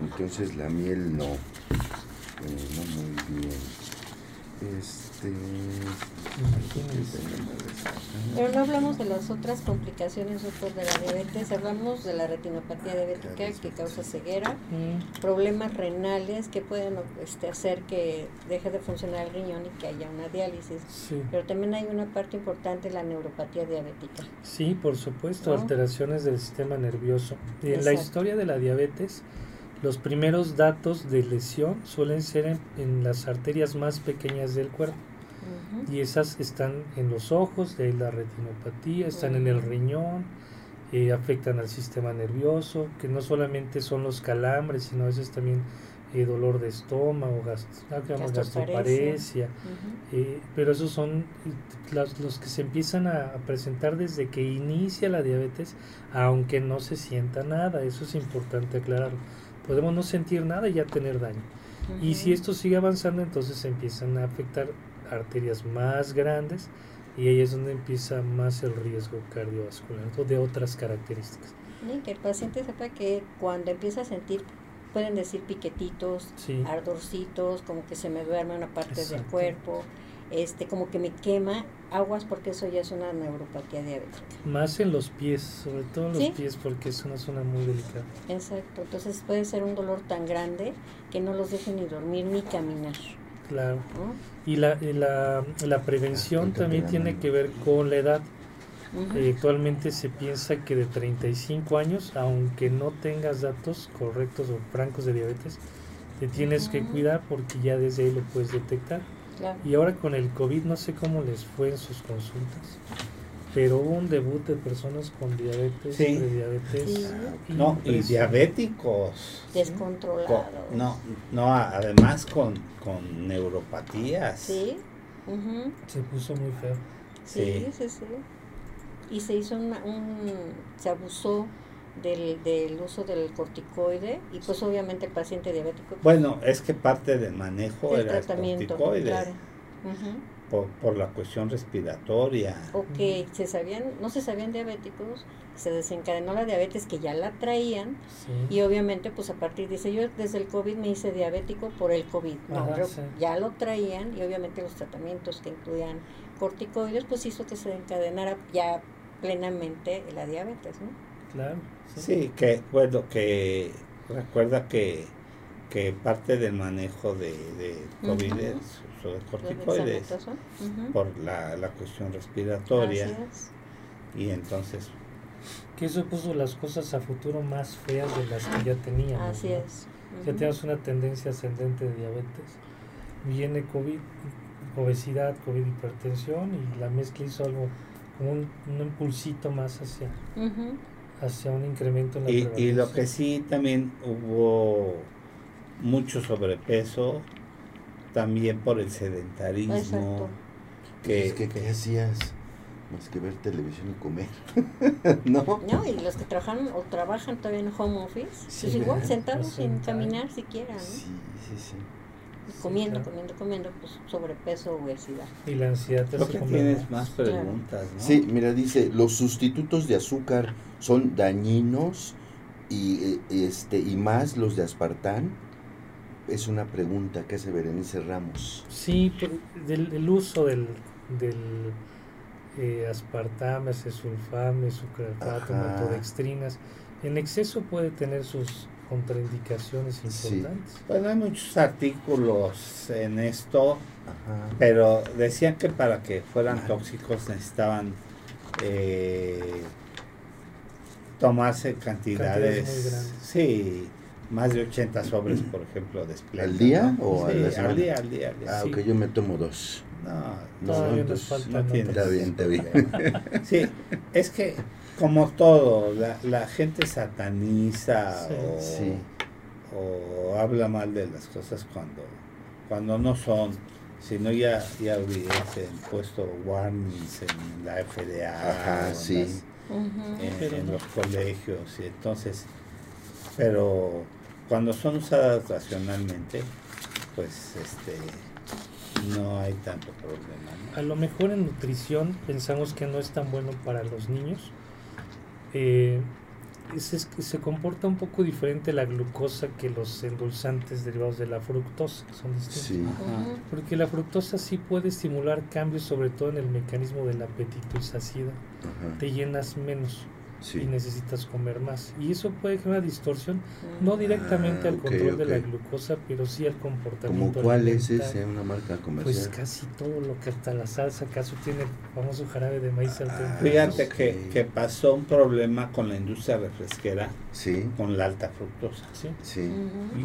Entonces la miel no. Bueno, muy bien. Este. Pero no hablamos de las otras complicaciones doctor, de la diabetes, hablamos de la retinopatía diabética que causa ceguera, problemas renales que pueden este, hacer que deje de funcionar el riñón y que haya una diálisis. Sí. Pero también hay una parte importante, la neuropatía diabética. Sí, por supuesto, ¿No? alteraciones del sistema nervioso. Y en la Exacto. historia de la diabetes, los primeros datos de lesión suelen ser en, en las arterias más pequeñas del cuerpo. Y esas están en los ojos, de ahí la retinopatía, están en el riñón, eh, afectan al sistema nervioso, que no solamente son los calambres, sino a veces también eh, dolor de estómago, gast ah, Gastroparesia. Ujú. Eh, pero esos son los, los que se empiezan a, a presentar desde que inicia la diabetes, aunque no se sienta nada. Eso es importante aclararlo. Podemos no sentir nada y ya tener daño. Y si esto sigue avanzando, entonces se empiezan a afectar arterias más grandes y ahí es donde empieza más el riesgo cardiovascular o de otras características. Y que el paciente sepa que cuando empieza a sentir, pueden decir piquetitos, Sí. ardorcitos, como que se me duerme una parte del cuerpo, este, como que me quema aguas porque eso ya es una neuropatía diabética. Más en los pies, sobre todo en los Sí. pies, porque es una zona muy delicada. Exacto, entonces puede ser un dolor tan grande que no los deje ni dormir ni caminar. Claro. ¿no? Y la, y la, la prevención también tiene que ver con la edad. Eh, actualmente se piensa que de 35 años, aunque no tengas datos correctos o francos de diabetes, te tienes que cuidar porque ya desde ahí lo puedes detectar. Claro. Y ahora con el COVID no sé cómo les fue en sus consultas, pero hubo un debut de personas con diabetes, Sí. prediabetes. Sí. No, y impresionante. diabéticos. Descontrolado. Con- no, no, además con, con neuropatías. Sí. Se puso muy feo. Sí, Sí. sí, sí. Y se hizo una- un, se abusó del, del uso del corticoide y pues obviamente el paciente diabético Bueno, es que parte del manejo el era el tratamiento, corticoide claro. Ujú. por, por la cuestión respiratoria. O que se sabían, no se sabían diabéticos, se desencadenó la diabetes que ya la traían Sí. y obviamente pues a partir dice yo desde el COVID me hice diabético por el COVID. No, Ajá, sí. ya lo traían y obviamente los tratamientos que incluían corticoides pues hizo que se encadenara ya plenamente la diabetes, ¿no? Claro. Sí, que bueno, que recuerda que, que parte del manejo de, de COVID uso de Los corticoides por la, la cuestión respiratoria y entonces Que eso puso las cosas a futuro más feas de las que ya teníamos. Así ¿no? es. Ya tenemos una tendencia ascendente de diabetes. Viene COVID, obesidad, COVID, hipertensión y la mezcla hizo algo como un, un impulsito más hacia. Hacia un incremento en la y, y lo que sí también hubo mucho sobrepeso también por el sedentarismo Exacto. que, es que, que- ¿qué hacías? Más que ver televisión y comer. ¿No? No, y los que trabajan o trabajan todavía en home office, Sí, pues igual sentados sin caminar siquiera, ¿no? Sí, sí, sí. Comiendo, claro. comiendo, comiendo, pues sobrepeso, obesidad. Y la ansiedad te creo que tienes más. Claro. preguntas ¿no? Sí, mira, dice, los sustitutos de azúcar son dañinos y, eh, este, y más los de aspartán. Es una pregunta que hace Berenice Ramos. Sí, por- del, el uso del, del eh, aspartame, sulfame, sucralfato, Ajá. maltodextrinas, en exceso puede tener sus contraindicaciones Sí. importantes. Bueno, hay muchos artículos en esto, Ajá. pero decían que para que fueran tóxicos necesitaban eh, tomarse cantidades, Cantidades sí, más de 80 sobres, por ejemplo, de Splenda, ¿Al día ¿no? o a Sí, la al día, al día, al día. Ah, sí. ok, yo me tomo dos. No, No, nos entonces, falta no ¿no? Está bien, está bien. Sí, es que como todo, la, la gente sataniza Sí. o, Sí. o habla mal de las cosas cuando, cuando no son. Si no, ya, ya hubiesen puesto warnings en la FDA, Ajá, sí. las- en, los colegios. Y entonces, pero cuando son usadas racionalmente, pues este no hay tanto problema. ¿no? A lo mejor en nutrición pensamos que no es tan bueno para los niños. Eh, es, es que se comporta un poco diferente la glucosa que los endulzantes derivados de la fructosa, que son distintos. Sí. Porque la fructosa sí puede estimular cambios, sobre todo en el mecanismo del apetito y saciedad. Ajá. Te llenas menos y necesitas comer más. Y eso puede generar distorsión, no directamente Ah, al ok, control de la glucosa, pero sí al ¿Como comportamiento. cuál es ese? Una marca Pues comercial. casi todo lo que hasta la salsa, acaso tiene el famoso jarabe de maíz al Ah. Fíjate Sí. que, que pasó un problema con la industria refresquera, Sí, con la alta fructosa. Sí.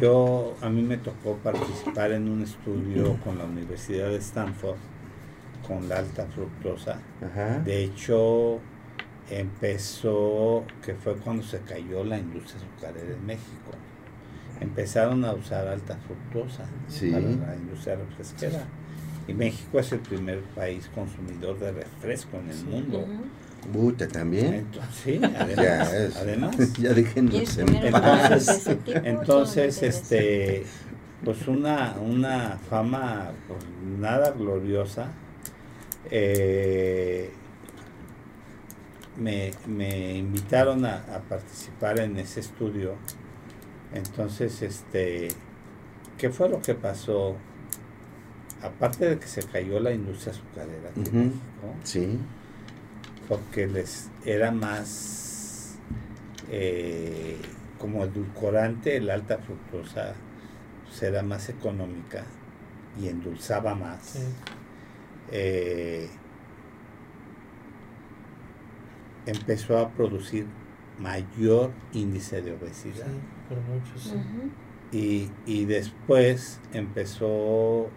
Yo, a mí me tocó participar en un estudio con la Universidad de Stanford con la alta fructosa. Ajá. De hecho, empezó, que fue cuando se cayó la industria azucarera en México. Empezaron a usar alta fructosa Sí. para la industria refresquera. Y México es el primer país consumidor de refresco en el Sí. mundo. Buta también. Entonces, sí, Ya, además, es- además. ya déjenos en. Entonces, Entonces, este, pues una, una fama pues, nada gloriosa. Eh, me, me invitaron a, a participar en ese estudio. Entonces, este, ¿qué fue lo que pasó? Aparte de que se cayó la industria azucarera aquí en Ujú. México, Sí, porque les era más eh, como edulcorante el alta fructosa pues, era más económica y endulzaba más Sí. Eh, empezó a producir mayor índice de Sí, obesidad por mucho, sí. Y, y después empezó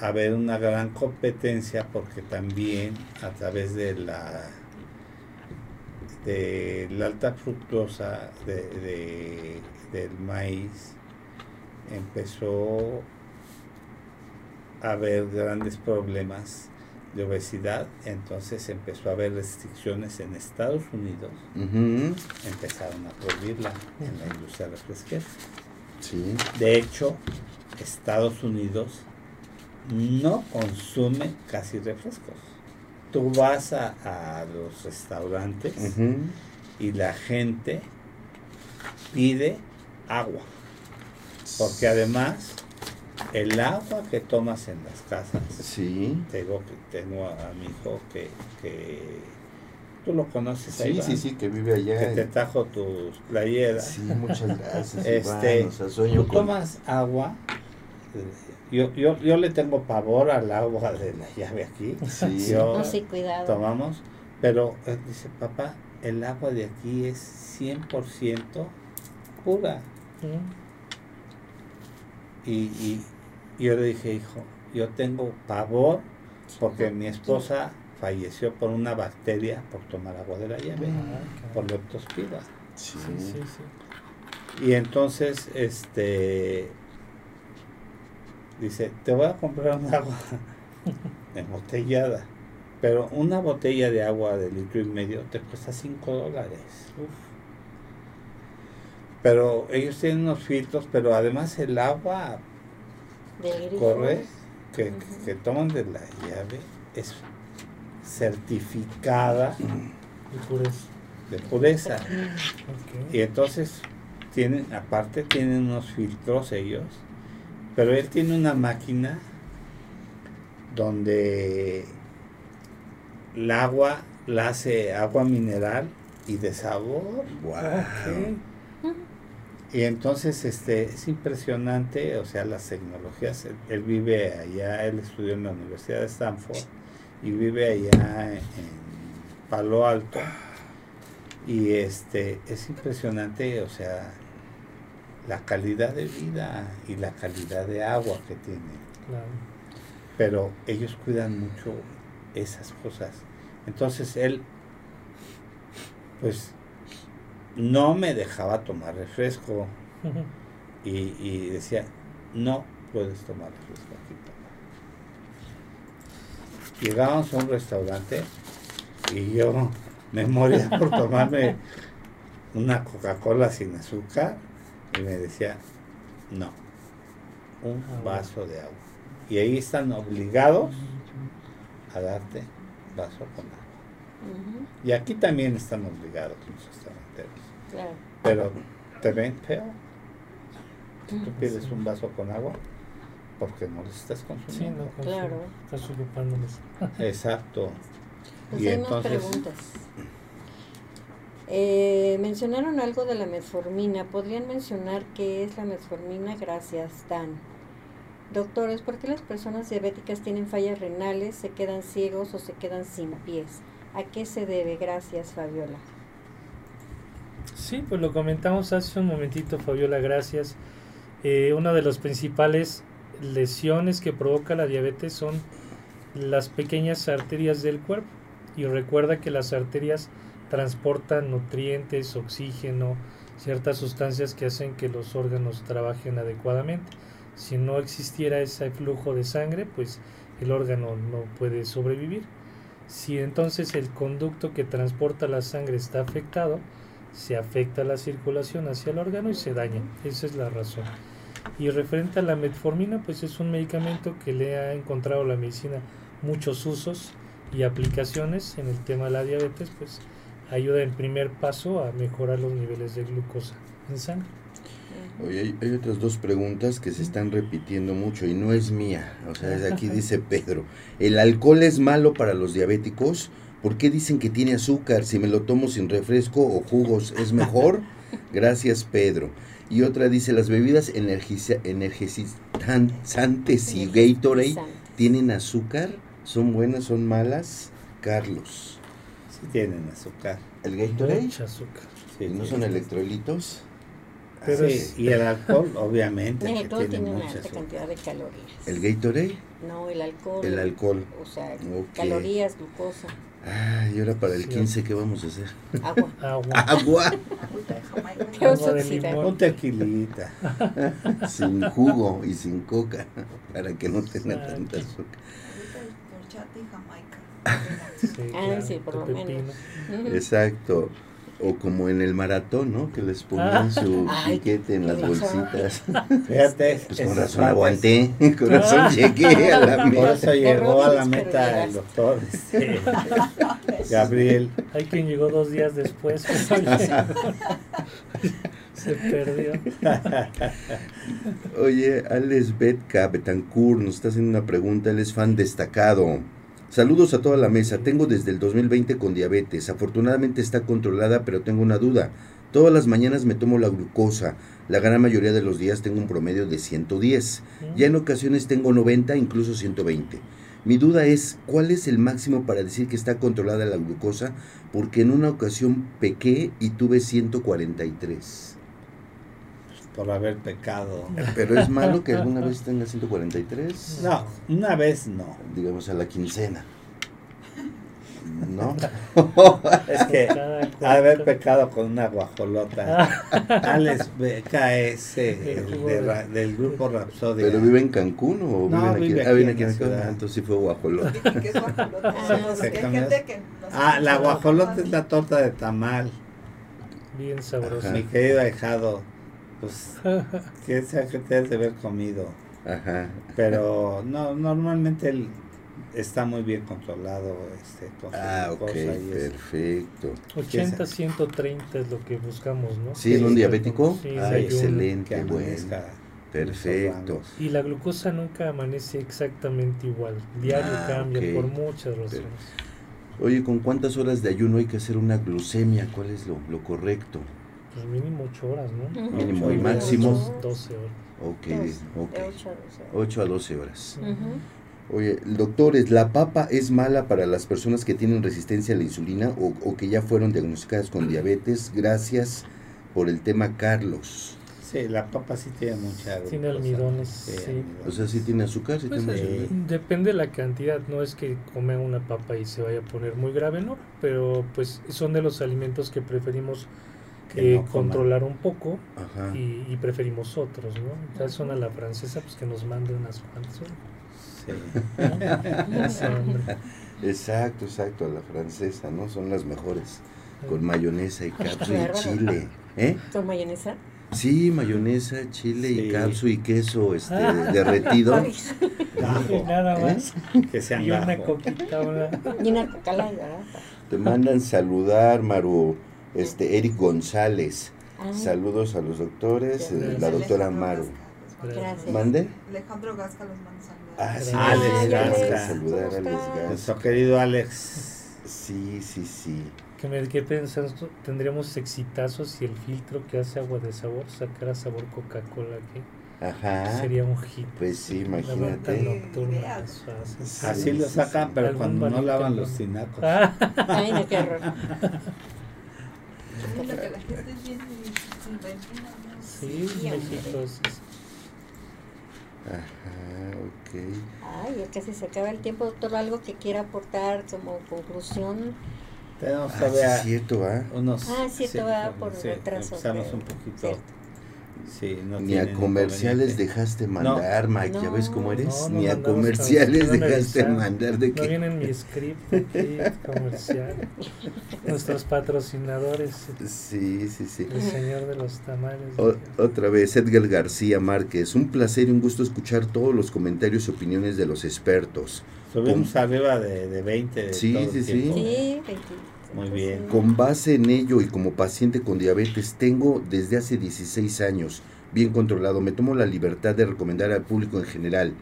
a haber una gran competencia porque también a través de la de la alta fructosa de, de- del maíz empezó a haber grandes problemas de obesidad entonces empezó a haber restricciones en Estados Unidos. Empezaron a prohibirla en la industria refresquera sí, de hecho, Estados Unidos no consume casi refrescos. Tú vas a, a los restaurantes y la gente pide agua. Porque además, el agua que tomas en las casas, sí, tengo, que, tengo a, a mi hijo que, que tú lo conoces ahí, sí, Iván, sí, sí, que vive allá. que te trajo tus playeras. Sí, muchas gracias. Este, Iván, o sea, sueño Tú con- tomas agua. eh, Yo, yo, yo le tengo pavor al agua de la llave aquí. Sí. Yo No, sí, cuidado. tomamos, pero eh, dice papá, el agua de aquí es 100% pura. Ujú. Y, y yo le dije, hijo, yo tengo pavor porque mi esposa falleció por una bacteria por tomar agua de la llave, Ah, por leptospira. Sí, Sí, sí, sí. Y entonces, este, dice, te voy a comprar un agua embotellada, pero una botella de agua de litro y medio te cuesta 5 dólares. Uf. Pero ellos tienen unos filtros, pero además el agua corre que, Ujú. que toman de la llave es certificada por eso. de pureza. Y entonces tienen, aparte tienen unos filtros ellos, pero él tiene una máquina donde el agua la hace agua mineral y de sabor. Ok. Y entonces este es impresionante, o sea, las tecnologías. Él, él vive allá, él estudió en la Universidad de Stanford y vive allá en, en Palo Alto. Y este es impresionante, o sea, la calidad de vida y la calidad de agua que tiene. Claro. Pero ellos cuidan mucho esas cosas. Entonces él, pues, no me dejaba tomar refresco. Y, y decía, no puedes tomar refresco aquí, papá. Llegábamos a un restaurante y yo me moría por tomarme una Coca-Cola sin azúcar y me decía, no, un vaso de agua. Y ahí están obligados a darte vaso con agua. Y aquí también están obligados los. Claro. pero te ven feo. Si tú pides un vaso con agua, porque no lo estás Sí, consumiendo. no, Claro. estás ocupándoles. Exacto. Pues y hay más entonces, preguntas. Eh, mencionaron algo de la metformina. ¿Podrían mencionar qué es la metformina? Gracias, Dan. Doctores, ¿por qué las personas diabéticas tienen fallas renales, se quedan ciegos o se quedan sin pies? ¿A qué se debe? Gracias, Fabiola. Sí, pues lo comentamos hace un momentito, Fabiola, gracias. Eh, una de las principales lesiones que provoca la diabetes son las pequeñas arterias del cuerpo. Y recuerda que las arterias transportan nutrientes, oxígeno, ciertas sustancias que hacen que los órganos trabajen adecuadamente. Si no existiera ese flujo de sangre, pues el órgano no puede sobrevivir. Si entonces el conducto que transporta la sangre está afectado, se afecta la circulación hacia el órgano y se daña. Esa es la razón. Y referente a la metformina, pues es un medicamento que le ha encontrado la medicina muchos usos y aplicaciones en el tema de la diabetes, pues ayuda en primer paso a mejorar los niveles de glucosa en sangre. Oye, hay, hay otras dos preguntas que se están repitiendo mucho y no es mía. O sea, desde aquí dice Pedro, ¿el alcohol es malo para los diabéticos? ¿Por qué dicen que tiene azúcar? Si me lo tomo sin refresco o jugos, ¿es mejor? Gracias, Pedro. Y otra dice, las bebidas energiza- energizantes y Gatorade tienen azúcar, son buenas, son malas. Carlos, sí tienen azúcar. ¿el Gatorade? Mucha azúcar. Sí, ¿Y no son electrolitos? Pero Sí, es- y el alcohol, obviamente, que todo tiene tiene una mucha alta azúcar. cantidad de calorías. ¿El Gatorade? No, el alcohol. El alcohol. O sea, Ok. calorías, glucosa, Ay, y ahora para el Sí. 15, ¿qué vamos a hacer? agua. Agua. Agua vas a sin jugo y sin coca para que no tenga Ah, tanta azúcar. Horchata y Jamaica. Sí, Ah, sí, por lo pepino. Exacto. O como en el maratón, ¿no? Que les ponían su Ay, piquete en las bolsitas. Fíjate, Pues con razón aguanté, con razón llegué a la Por meta. eso llegó a la meta el doctor Gabriel. Hay quien llegó dos días después. pero Se perdió. Oye, Alex Betka Betancourt nos está haciendo una pregunta, él es fan destacado. Saludos a toda la mesa, tengo desde el 2020 con diabetes, afortunadamente está controlada, pero tengo una duda. Todas las mañanas me tomo la glucosa, la gran mayoría de los días tengo un promedio de 110, ya en ocasiones tengo 90, incluso 120. Mi duda es, ¿cuál es el máximo para decir que está controlada la glucosa? Porque en una ocasión pequé y tuve 143. Por haber pecado. Pero es malo que alguna vez tenga 143. No, una vez no. Digamos a la quincena. ¿No? Es que haber pecado con una guajolota. Ah, Alex BKS, de del grupo Rapsodia. ¿Pero vive en Cancún o No, viven aquí? vive ah, aquí en aquí en ciudad. Entonces sí fue guajolota. Que es guajolota. Ah, gente que no Ah, la guajolota es la torta de tamal. bien sabroso. Mi querido ahijado, pues, que sea que te has de haber comido. Ajá. Pero no, normalmente él está muy bien controlado este, con Ah, ok, perfecto. 80, 130 es lo que buscamos, ¿no? ¿Sí, en un diabético? Sí, ah, desayuno. excelente, bueno. Perfecto. Y la glucosa nunca amanece exactamente igual. Diario Ah, cambia por muchas razones. Oye, ¿con cuántas horas de ayuno hay que hacer una glucemia? ¿Cuál es lo, lo correcto? Pues mínimo 8 horas, ¿no? Mínimo y máximo. ocho. 12 horas. Ok, Dos, ok. de ocho a doce. 8 a 12 horas. Ujú. Oye, doctores, ¿la papa es mala para las personas que tienen resistencia a la insulina o, o que ya fueron diagnosticadas con diabetes? Gracias por el tema, Carlos. Sí, la papa sí tiene mucha Tiene glucosa. almidones, sí. O sea, sí tiene azúcar, sí Pues, tiene. Depende de la cantidad, no es que come una papa y se vaya a poner muy grave, no, pero pues son de los alimentos que preferimos eh, no controlar un poco Ajá. y, y preferimos otros, ¿no? Ya son a la francesa, pues que nos mande unas cuantas. Sí. Hombre. Exacto, exacto, a la francesa, ¿no? Son las mejores. Con mayonesa y capsu y chile. ¿Eh? ¿Con mayonesa? Sí, mayonesa, chile y capsu y queso este, derretido. Ay, Gajo, Nada ¿Eh? más. que sean Y una coquita, una... Y una. Te mandan saludar, Maru. Este Eric González. Ah, Saludos a los doctores, eh, la doctora Maru. Gracias. ¿Mande? Alejandro Gasca los manda saludar. Ah, sí, Ah, Alex Gasca. saludar a ¿Cómo Alex? Gasca. Nuestro querido Alex. Sí, sí, sí. Que me quedé pensando, tendríamos exitazos si el filtro que hace agua de sabor sacara sabor Coca-Cola, que Ajá. sería un hit. Pues sí, imagínate. nocturna, hace. Sí. Así lo sacan, pero cuando no lavan los tinacos. Ay, no, qué horror. sí, Sí, es- Ajá, ok. Ay, ya casi se acaba el tiempo, doctor. ¿Algo que quiera aportar como conclusión? Tenemos Ah, sí, todavía es cierto, ¿ah? unos. Ah, cierto, va por sí, retraso, Empezamos un poquito. cierto. Sí, no Ni a comerciales dejaste mandar, Mike. ¿Ya ves No, cómo eres? no, no Ni a comerciales no dejaste mandar de No que. viene en mi script aquí, comercial. Nuestros patrocinadores, Sí, sí, sí. el señor de los tamales. O- otra vez, Edgar García Márquez. Un placer y un gusto escuchar todos los comentarios y opiniones de los expertos. Subimos arriba de, de 20. de Sí, todo el sí, sí. tiempo. Sí, 20. Muy bien. Con base en ello y como paciente con diabetes, tengo desde hace 16 años, bien controlado, me tomo la libertad de recomendar al público en general.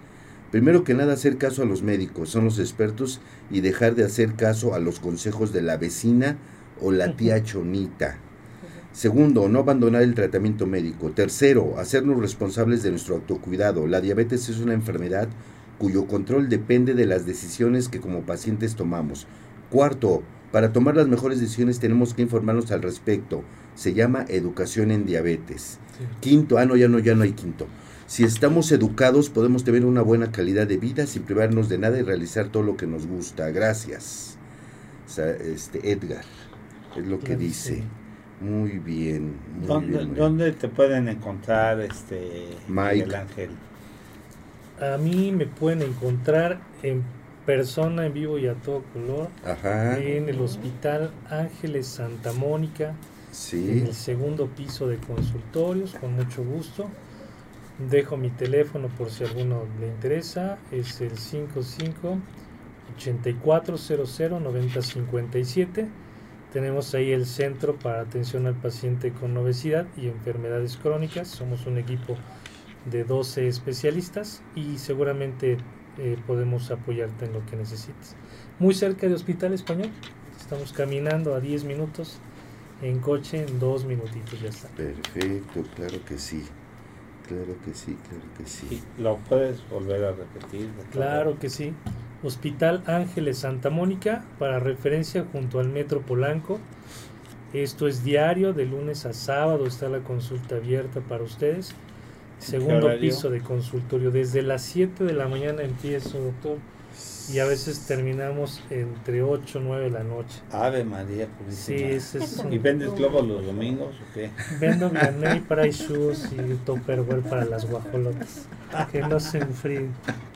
Primero que nada, hacer caso a los médicos, son los expertos, y dejar de hacer caso a los consejos de la vecina o la tía chonita. Segundo, no abandonar el tratamiento médico. Tercero, hacernos responsables de nuestro autocuidado. La diabetes es una enfermedad cuyo control depende de las decisiones que como pacientes tomamos. Cuarto, para tomar las mejores decisiones tenemos que informarnos al respecto. Se llama educación en diabetes. Sí. Quinto, ah, no, ya no, ya no hay quinto. Si estamos educados, podemos tener una buena calidad de vida sin privarnos de nada y realizar todo lo que nos gusta. Gracias. O sea, este, Edgar, es lo que dice. sí. Muy bien. Muy ¿Dónde, bien, muy dónde te pueden encontrar, este, Mike. Miguel Ángel? A mí me pueden encontrar en persona, en vivo y a todo color, Ajá. en el Hospital Ángeles Santa Mónica, en Sí. el segundo piso de consultorios, con mucho gusto. Dejo mi teléfono por si a alguno le interesa, es el 55 8400 9057. Tenemos ahí el centro para atención al paciente con obesidad y enfermedades crónicas. Somos un equipo de 12 especialistas y seguramente eh, podemos apoyarte en lo que necesites. Muy cerca de Hospital Español, estamos caminando a 10 minutos en coche, en dos minutitos ya está. Perfecto, claro que sí. Claro que sí, claro que sí. ¿Y ¿Lo puedes volver a repetir? Claro que sí. Hospital Ángeles Santa Mónica, para referencia junto al Metro Polanco. Esto es diario, de lunes a sábado está la consulta abierta para ustedes. Segundo piso de consultorio. Desde las 7 de la mañana empiezo, doctor, y a veces terminamos entre 8 y 9 de la noche. Ave María Sí, Purísima. ese es ¿Y un... vendes globos los domingos o qué? Vendo Vianney para shoes y Tupperware para las guajolotas. Que no se enfríen.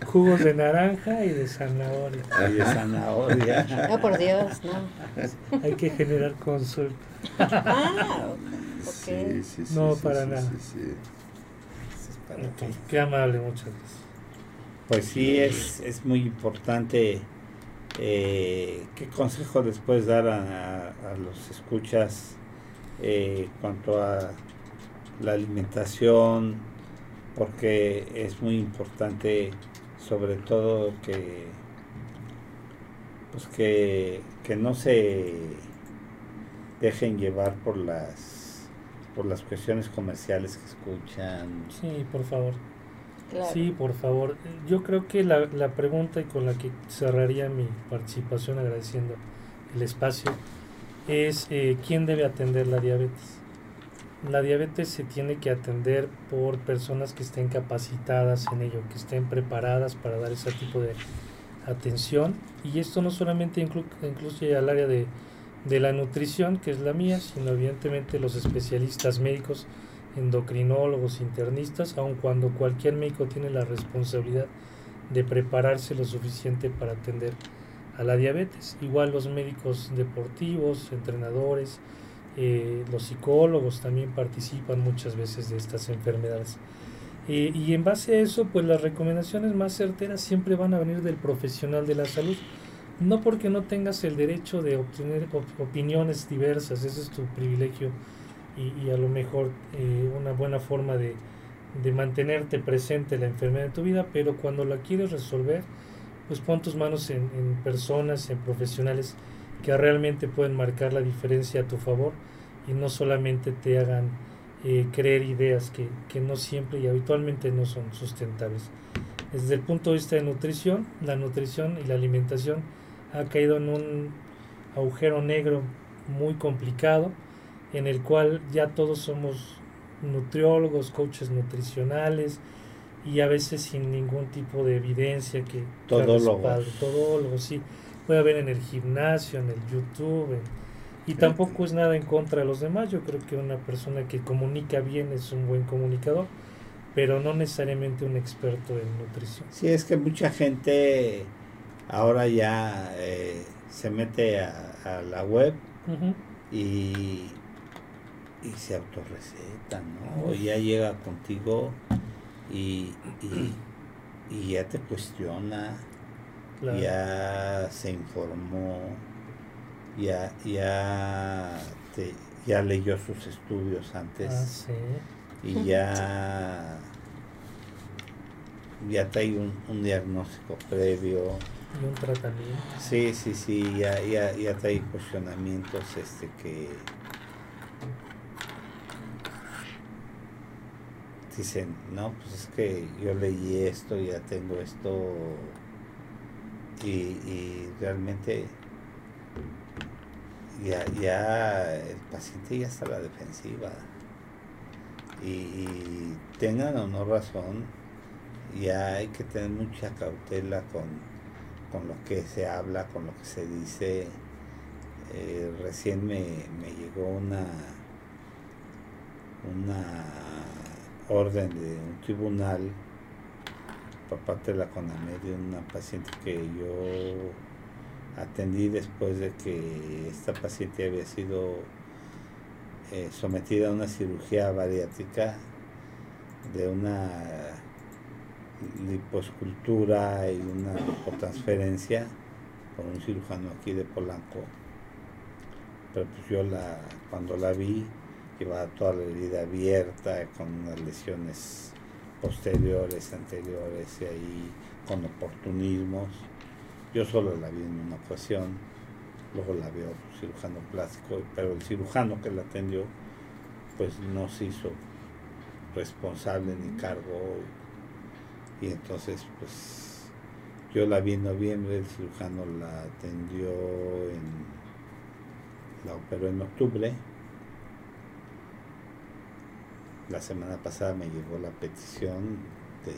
Jugos de naranja y de zanahoria. Y de zanahoria. No, por Dios, no. Hay que generar consulta. Ah, ok. Sí, sí, sí, No, sí, para sí, nada. sí, sí. Qué amable, muchas gracias. Pues sí, es, es muy importante. eh, ¿Qué consejo les puedes dar a, a los escuchas eh, cuanto a la alimentación? Porque es muy importante, sobre todo, que pues que, que no se dejen llevar por las por las cuestiones comerciales que escuchan. Sí, por favor. Claro. Sí, por favor. Yo creo que la, la pregunta y con la que cerraría mi participación agradeciendo el espacio es eh, quién debe atender la diabetes. La diabetes se tiene que atender por personas que estén capacitadas en ello, que estén preparadas para dar ese tipo de atención. Y esto no solamente inclu- incluye al área de, de la nutrición, que es la mía, sino evidentemente los especialistas médicos endocrinólogos, internistas, aun cuando cualquier médico tiene la responsabilidad de prepararse lo suficiente para atender a la diabetes. Igual los médicos deportivos, entrenadores, eh, los psicólogos también participan muchas veces de estas enfermedades. Eh, y en base a eso, pues las recomendaciones más certeras siempre van a venir del profesional de la salud, no porque no tengas el derecho de obtener opiniones diversas, ese es tu privilegio y, a lo mejor eh, una buena forma de, de mantenerte presente la enfermedad en tu vida, pero cuando la quieres resolver, pues pon tus manos en, en, personas, en profesionales que realmente pueden marcar la diferencia a tu favor y no solamente te hagan eh, creer ideas que, que, no siempre y habitualmente no son sustentables. Desde el punto de vista de nutrición, la nutrición y la alimentación ha caído en un agujero negro muy complicado en el cual ya todos somos nutriólogos, coaches nutricionales y a veces sin ningún tipo de evidencia que todólogos, todólogos sí, puede haber en el gimnasio, en el YouTube, y tampoco es nada en contra de los demás. Yo creo que una persona que comunica bien es un buen comunicador, pero no necesariamente un experto en nutrición. Sí, es que mucha gente ahora ya eh, se mete a, la web y y se autorreceta, ¿no? ya llega contigo y, y, ya te cuestiona, ya se informó, ya, ya, te, ya leyó sus estudios antes ah, y ya, ya te hay un, un diagnóstico previo. Y un tratamiento. Sí, sí, sí, ya, ya, ya hay cuestionamientos este que dicen, no, pues es que yo leí esto, ya tengo esto y, realmente ya, ya el paciente ya está a la defensiva y, tengan o no razón, ya hay que tener mucha cautela con, con lo que se habla, con lo que se dice. Eh, recién me, me llegó una una orden de un tribunal por parte de la CONAMED de una paciente que yo atendí después de que esta paciente había sido eh, sometida a una cirugía bariátrica de una liposcultura y una lipotransferencia por un cirujano aquí de Polanco. Pero pues yo la, cuando la vi, llevaba toda la herida abierta, con unas lesiones posteriores, anteriores y ahí con oportunismos. Yo solo la vi en una ocasión, luego la vio cirujano plástico, pero el cirujano que la atendió pues no se hizo responsable ni cargo y entonces pues yo la vi en noviembre, el cirujano la atendió en la operó en octubre la semana pasada me llegó la petición de,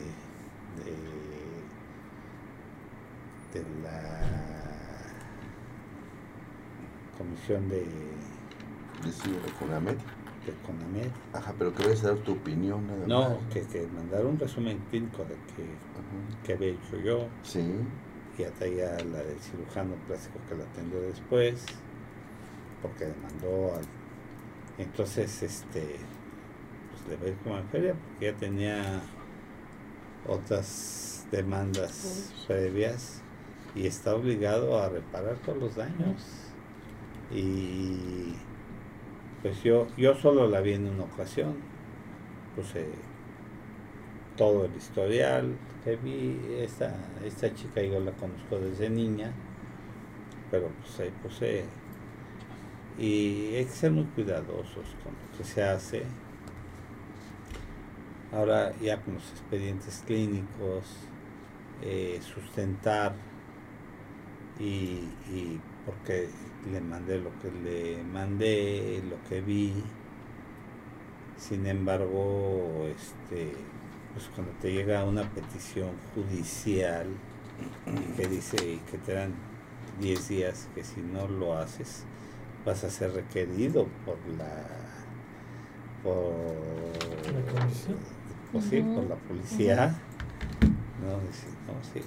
de, la comisión de de, de Conamed. De Conamed. Ajá, pero que vayas a dar tu opinión nada no, que, que mandar un resumen clínico de que, que había hecho yo. Sí. Y hasta ya la del cirujano plástico que la atendió después, porque demandó al... Entonces, este le va a ir como en feria porque ya tenía otras demandas previas y está obligado a reparar todos los daños. Y pues yo, yo solo la vi en una ocasión, puse todo el historial que vi, esta, esta chica yo la conozco desde niña, pero pues ahí puse, y hay que ser muy cuidadosos con lo que se hace. Ahora ya con los expedientes clínicos, eh, sustentar y, porque le mandé lo que le mandé, lo que vi. Sin embargo, este, pues cuando te llega una petición judicial que dice que te dan 10 días, que si no lo haces, vas a ser requerido por la por la comisión pues sí, por la policía. No, dice, no, sí,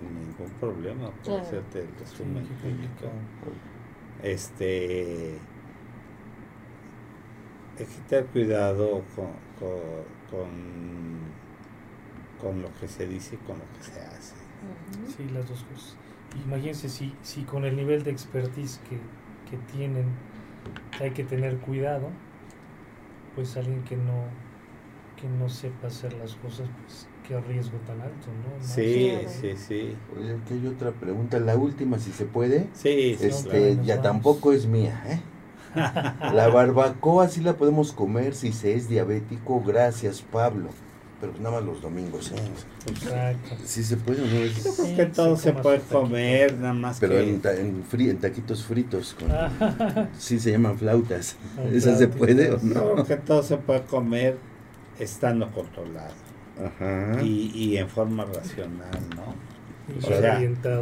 ningún problema por hacerte el resumen. Este, hay que tener cuidado con, con, con, lo que se dice y con lo que se hace. Sí, las dos cosas. imagínense si, si con el nivel de expertise que, que tienen hay que tener cuidado, pues alguien que no, que no sepa hacer las cosas, pues qué riesgo tan alto, ¿no? Sí, sí, sí. Oye, aquí hay otra pregunta, la última, si se puede. Sí, sí, Este, claro. ya vamos. tampoco es mía, ¿eh? La barbacoa sí la podemos comer si se es diabético, gracias Pablo. Pero nada más los domingos, ¿eh? Exacto. Sí se puede, ¿no? Es- Yo creo Sí, que sí, todo se puede taquito. comer, nada más Pero que... en, ta- en, fri- en taquitos fritos, con, sí se llaman flautas. ¿Esa se puede o Yo no? creo que todo se puede comer estando controlado Ajá. y, y en forma racional, ¿no? y O sea.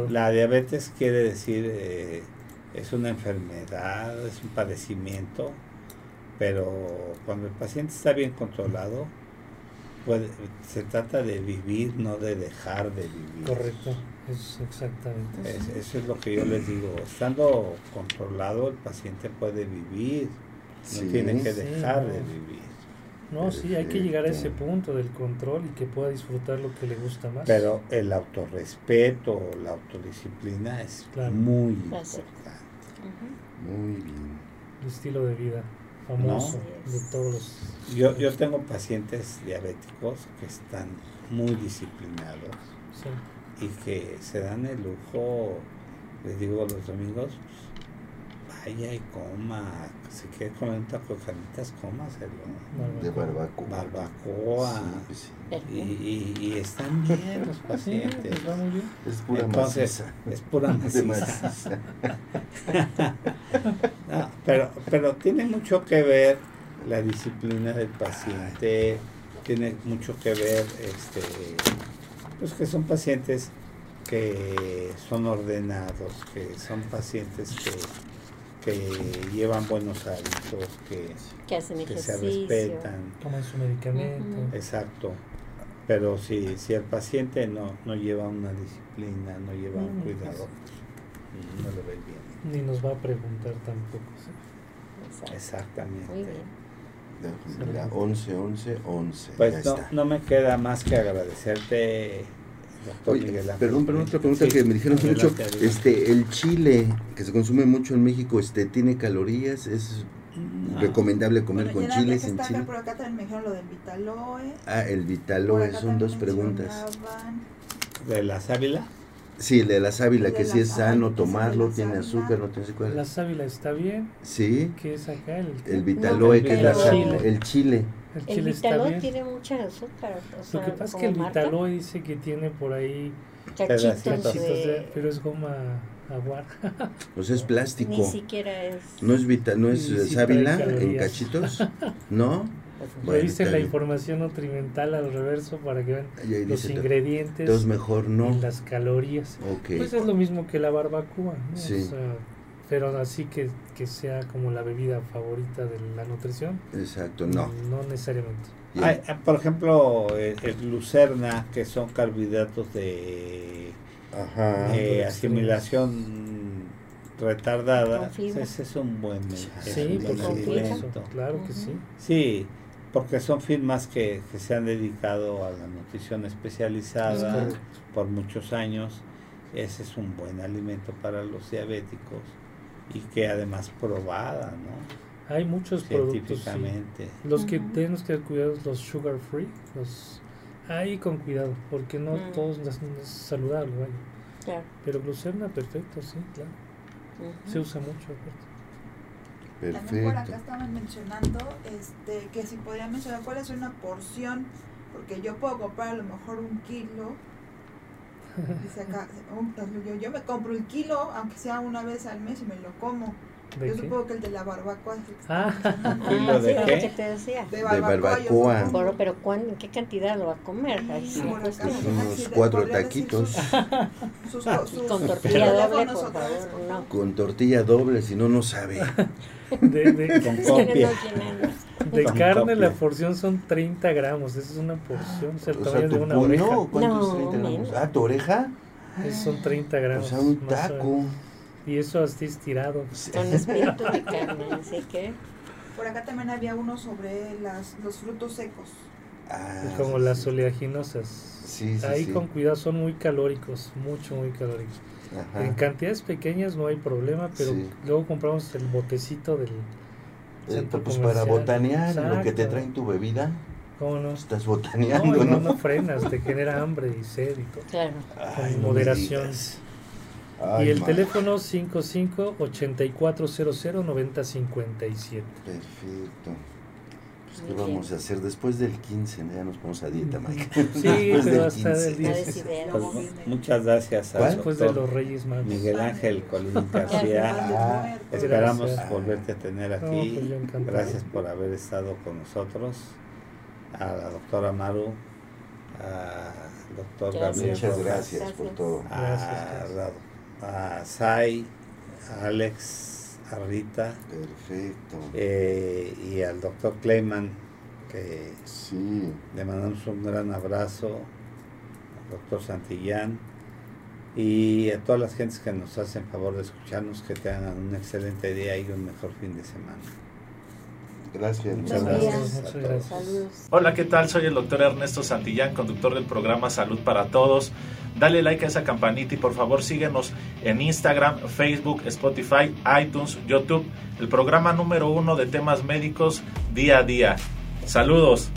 La diabetes quiere decir, eh, es una enfermedad, es un padecimiento, pero cuando el paciente está bien controlado, puede, se trata de vivir, no de dejar de vivir. Correcto, es exactamente. Es- eso es lo que yo les digo. Estando controlado, el paciente puede vivir, no Sí. tiene que Sí, dejar no. de vivir. No, sí, hay que llegar a ese Perfecto. punto del control y que pueda disfrutar lo que le gusta más. Pero el autorrespeto, la autodisciplina es Claro. muy Básico. importante. Muy bien. el estilo de vida famoso No. de todos los... Yo, yo tengo pacientes diabéticos que están muy disciplinados sí. y que se dan el lujo, les digo los domingos, pues, vaya y coma, si quiere comer un taco de carnitas, cómaselo. De barbacoa. barbacoa. Sí, pues sí. Y, y, y están bien los Sí, pacientes. muy bien. Es pura Entonces, maciza. es pura De maciza. maciza. No, pero, pero tiene mucho que ver la disciplina del paciente, tiene mucho que ver, este, pues que son pacientes que son ordenados, que son pacientes que, que llevan buenos hábitos, que, Que hacen que se respetan, Toman su medicamento. Exacto. Pero si, si el paciente no, no lleva una disciplina, no lleva un cuidado, no lo ve bien. Ni nos va a preguntar tampoco. sí. Exactamente. Muy bien. Mira, 11, 11, 11. Pues no, no me queda más que agradecerte, Oye, perdón, perdón, otra pregunta Sí, que me dijeron adelante, mucho. adelante. Este, el chile que se consume mucho en México, este, ¿tiene calorías? ¿Es No. recomendable comer Bueno, con chile, sin chile? Por acá también me dijeron lo del Vitaloe. Ah, el Vitaloe, son dos preguntas. ¿De la sábila? Sí, el de la sábila, que si la es sano sí, tomarlo, tiene azúcar, no tiene azúcar. La sábila está bien. Sí, ¿Qué es acá? El, el Vitaloe, que es la el chile. El El chile está Vitaloe bien. tiene mucha azúcar. O sea, Lo que pasa es que el marca, Vitaloe dice que tiene por ahí cachitos cachitos de... de... Pero es goma aguar. O sea, es plástico. Ni siquiera es... No es vita, no es sí sábila en cachitos, ¿no? Bueno, está la bien. información nutrimental al reverso para que vean Y ahí los dice, ingredientes entonces mejor no. y las calorías. Ok. Pues es lo mismo que la barbacoa, ¿no? Sí. O sea, pero así que, que sea como la bebida favorita de la nutrición. Exacto, no. No necesariamente. Hay, ah, por ejemplo, el, el lucerna, que son carbohidratos de Ajá. eh, asimilación retardada. Ese es un buen, Sí, por alimento. Claro que sí. Sí, porque son firmas que, que se han dedicado a la nutrición Es especializada por muchos años. Ese es un buen alimento para los diabéticos y que además probada, ¿no? Hay muchos productos. sí. Los que tenemos que tener cuidado es los sugar free. Los... Ahí con cuidado, porque no Mm. todos es saludable, vaya. Claro. Pero glucerna, perfecto, sí, claro. Se usa mucho. aparte. También por acá Perfecto. estaban mencionando este, que si podría mencionar cuál es una porción, porque yo puedo comprar a lo mejor un kilo. Dice acá, yo, yo me compro el kilo, aunque sea una vez al mes y me lo como. ¿De Yo qué? supongo que el de la barbacoa es Ah. ¿Kilo Ah, de sí, lo qué? que te decía. De De barbacoa. yo barbacoa. Pero, pero ¿cuán- ¿en qué cantidad lo va a comer? Ahí sí, pues, acá, sí. Ay, unos sí, de- cuatro taquitos. Sus, sus, sus con tortilla doble, por favor, no. Con tortilla doble, si no, no sabe. de, de- Con copia. no de Con carne la copia. porción son 30 gramos. Esa es una porción, o sea, el O sea, tamaño tu de una oreja. ¿cuántos No, 30 gramos? Ah, ¿tu oreja? Esos son 30 O gramos. sea, un o taco. Y eso así estirado. Con espíritu de carne, así que... Por acá también había uno sobre las, los frutos secos. Ah, como sí, las oleaginosas. Sí, sí, Ahí sí. con cuidado son muy calóricos, mucho, muy calóricos. Ajá. En cantidades pequeñas no hay problema, pero Sí. luego compramos el botecito del Eh, centro pues para botanear, lo que te traen tu bebida, ¿Cómo no? estás botaneando, ¿no? no, no frenas, te genera hambre y sed y todo. Claro. Ay, con no moderación. digas. y Ay, el man. teléfono 55 8400 9057. Perfecto. Pues, ¿qué vamos a hacer? Después del 15, ¿no? ya nos ponemos a dieta, Mike. Sí, Después pero del hasta 15. el 10. decidir. Pues, muchas gracias ¿Cuál? Después de los Reyes Magos. Miguel Ángel Colín García. Ah, Esperamos Gracias. volverte a tener No, aquí. pues yo encantado. Gracias por haber estado con nosotros. A la doctora Maru, al doctor Gracias. Gabriel Muchas Rojas, gracias por todo. a, Gracias. la- a Sai, a Alex, a Rita Perfecto. eh, y al doctor Clayman, que Sí. le mandamos un gran abrazo, al doctor Santillán y a todas las gentes que nos hacen favor de escucharnos, que tengan un excelente día y un mejor fin de semana. Gracias. Muchas gracias. Muchas. Hola, ¿qué tal? Soy el doctor Ernesto Santillán, conductor del programa Salud para Todos. Dale like a esa campanita y por favor síguenos en Instagram, Facebook, Spotify, iTunes, YouTube, el programa número uno de temas médicos día a día. Saludos.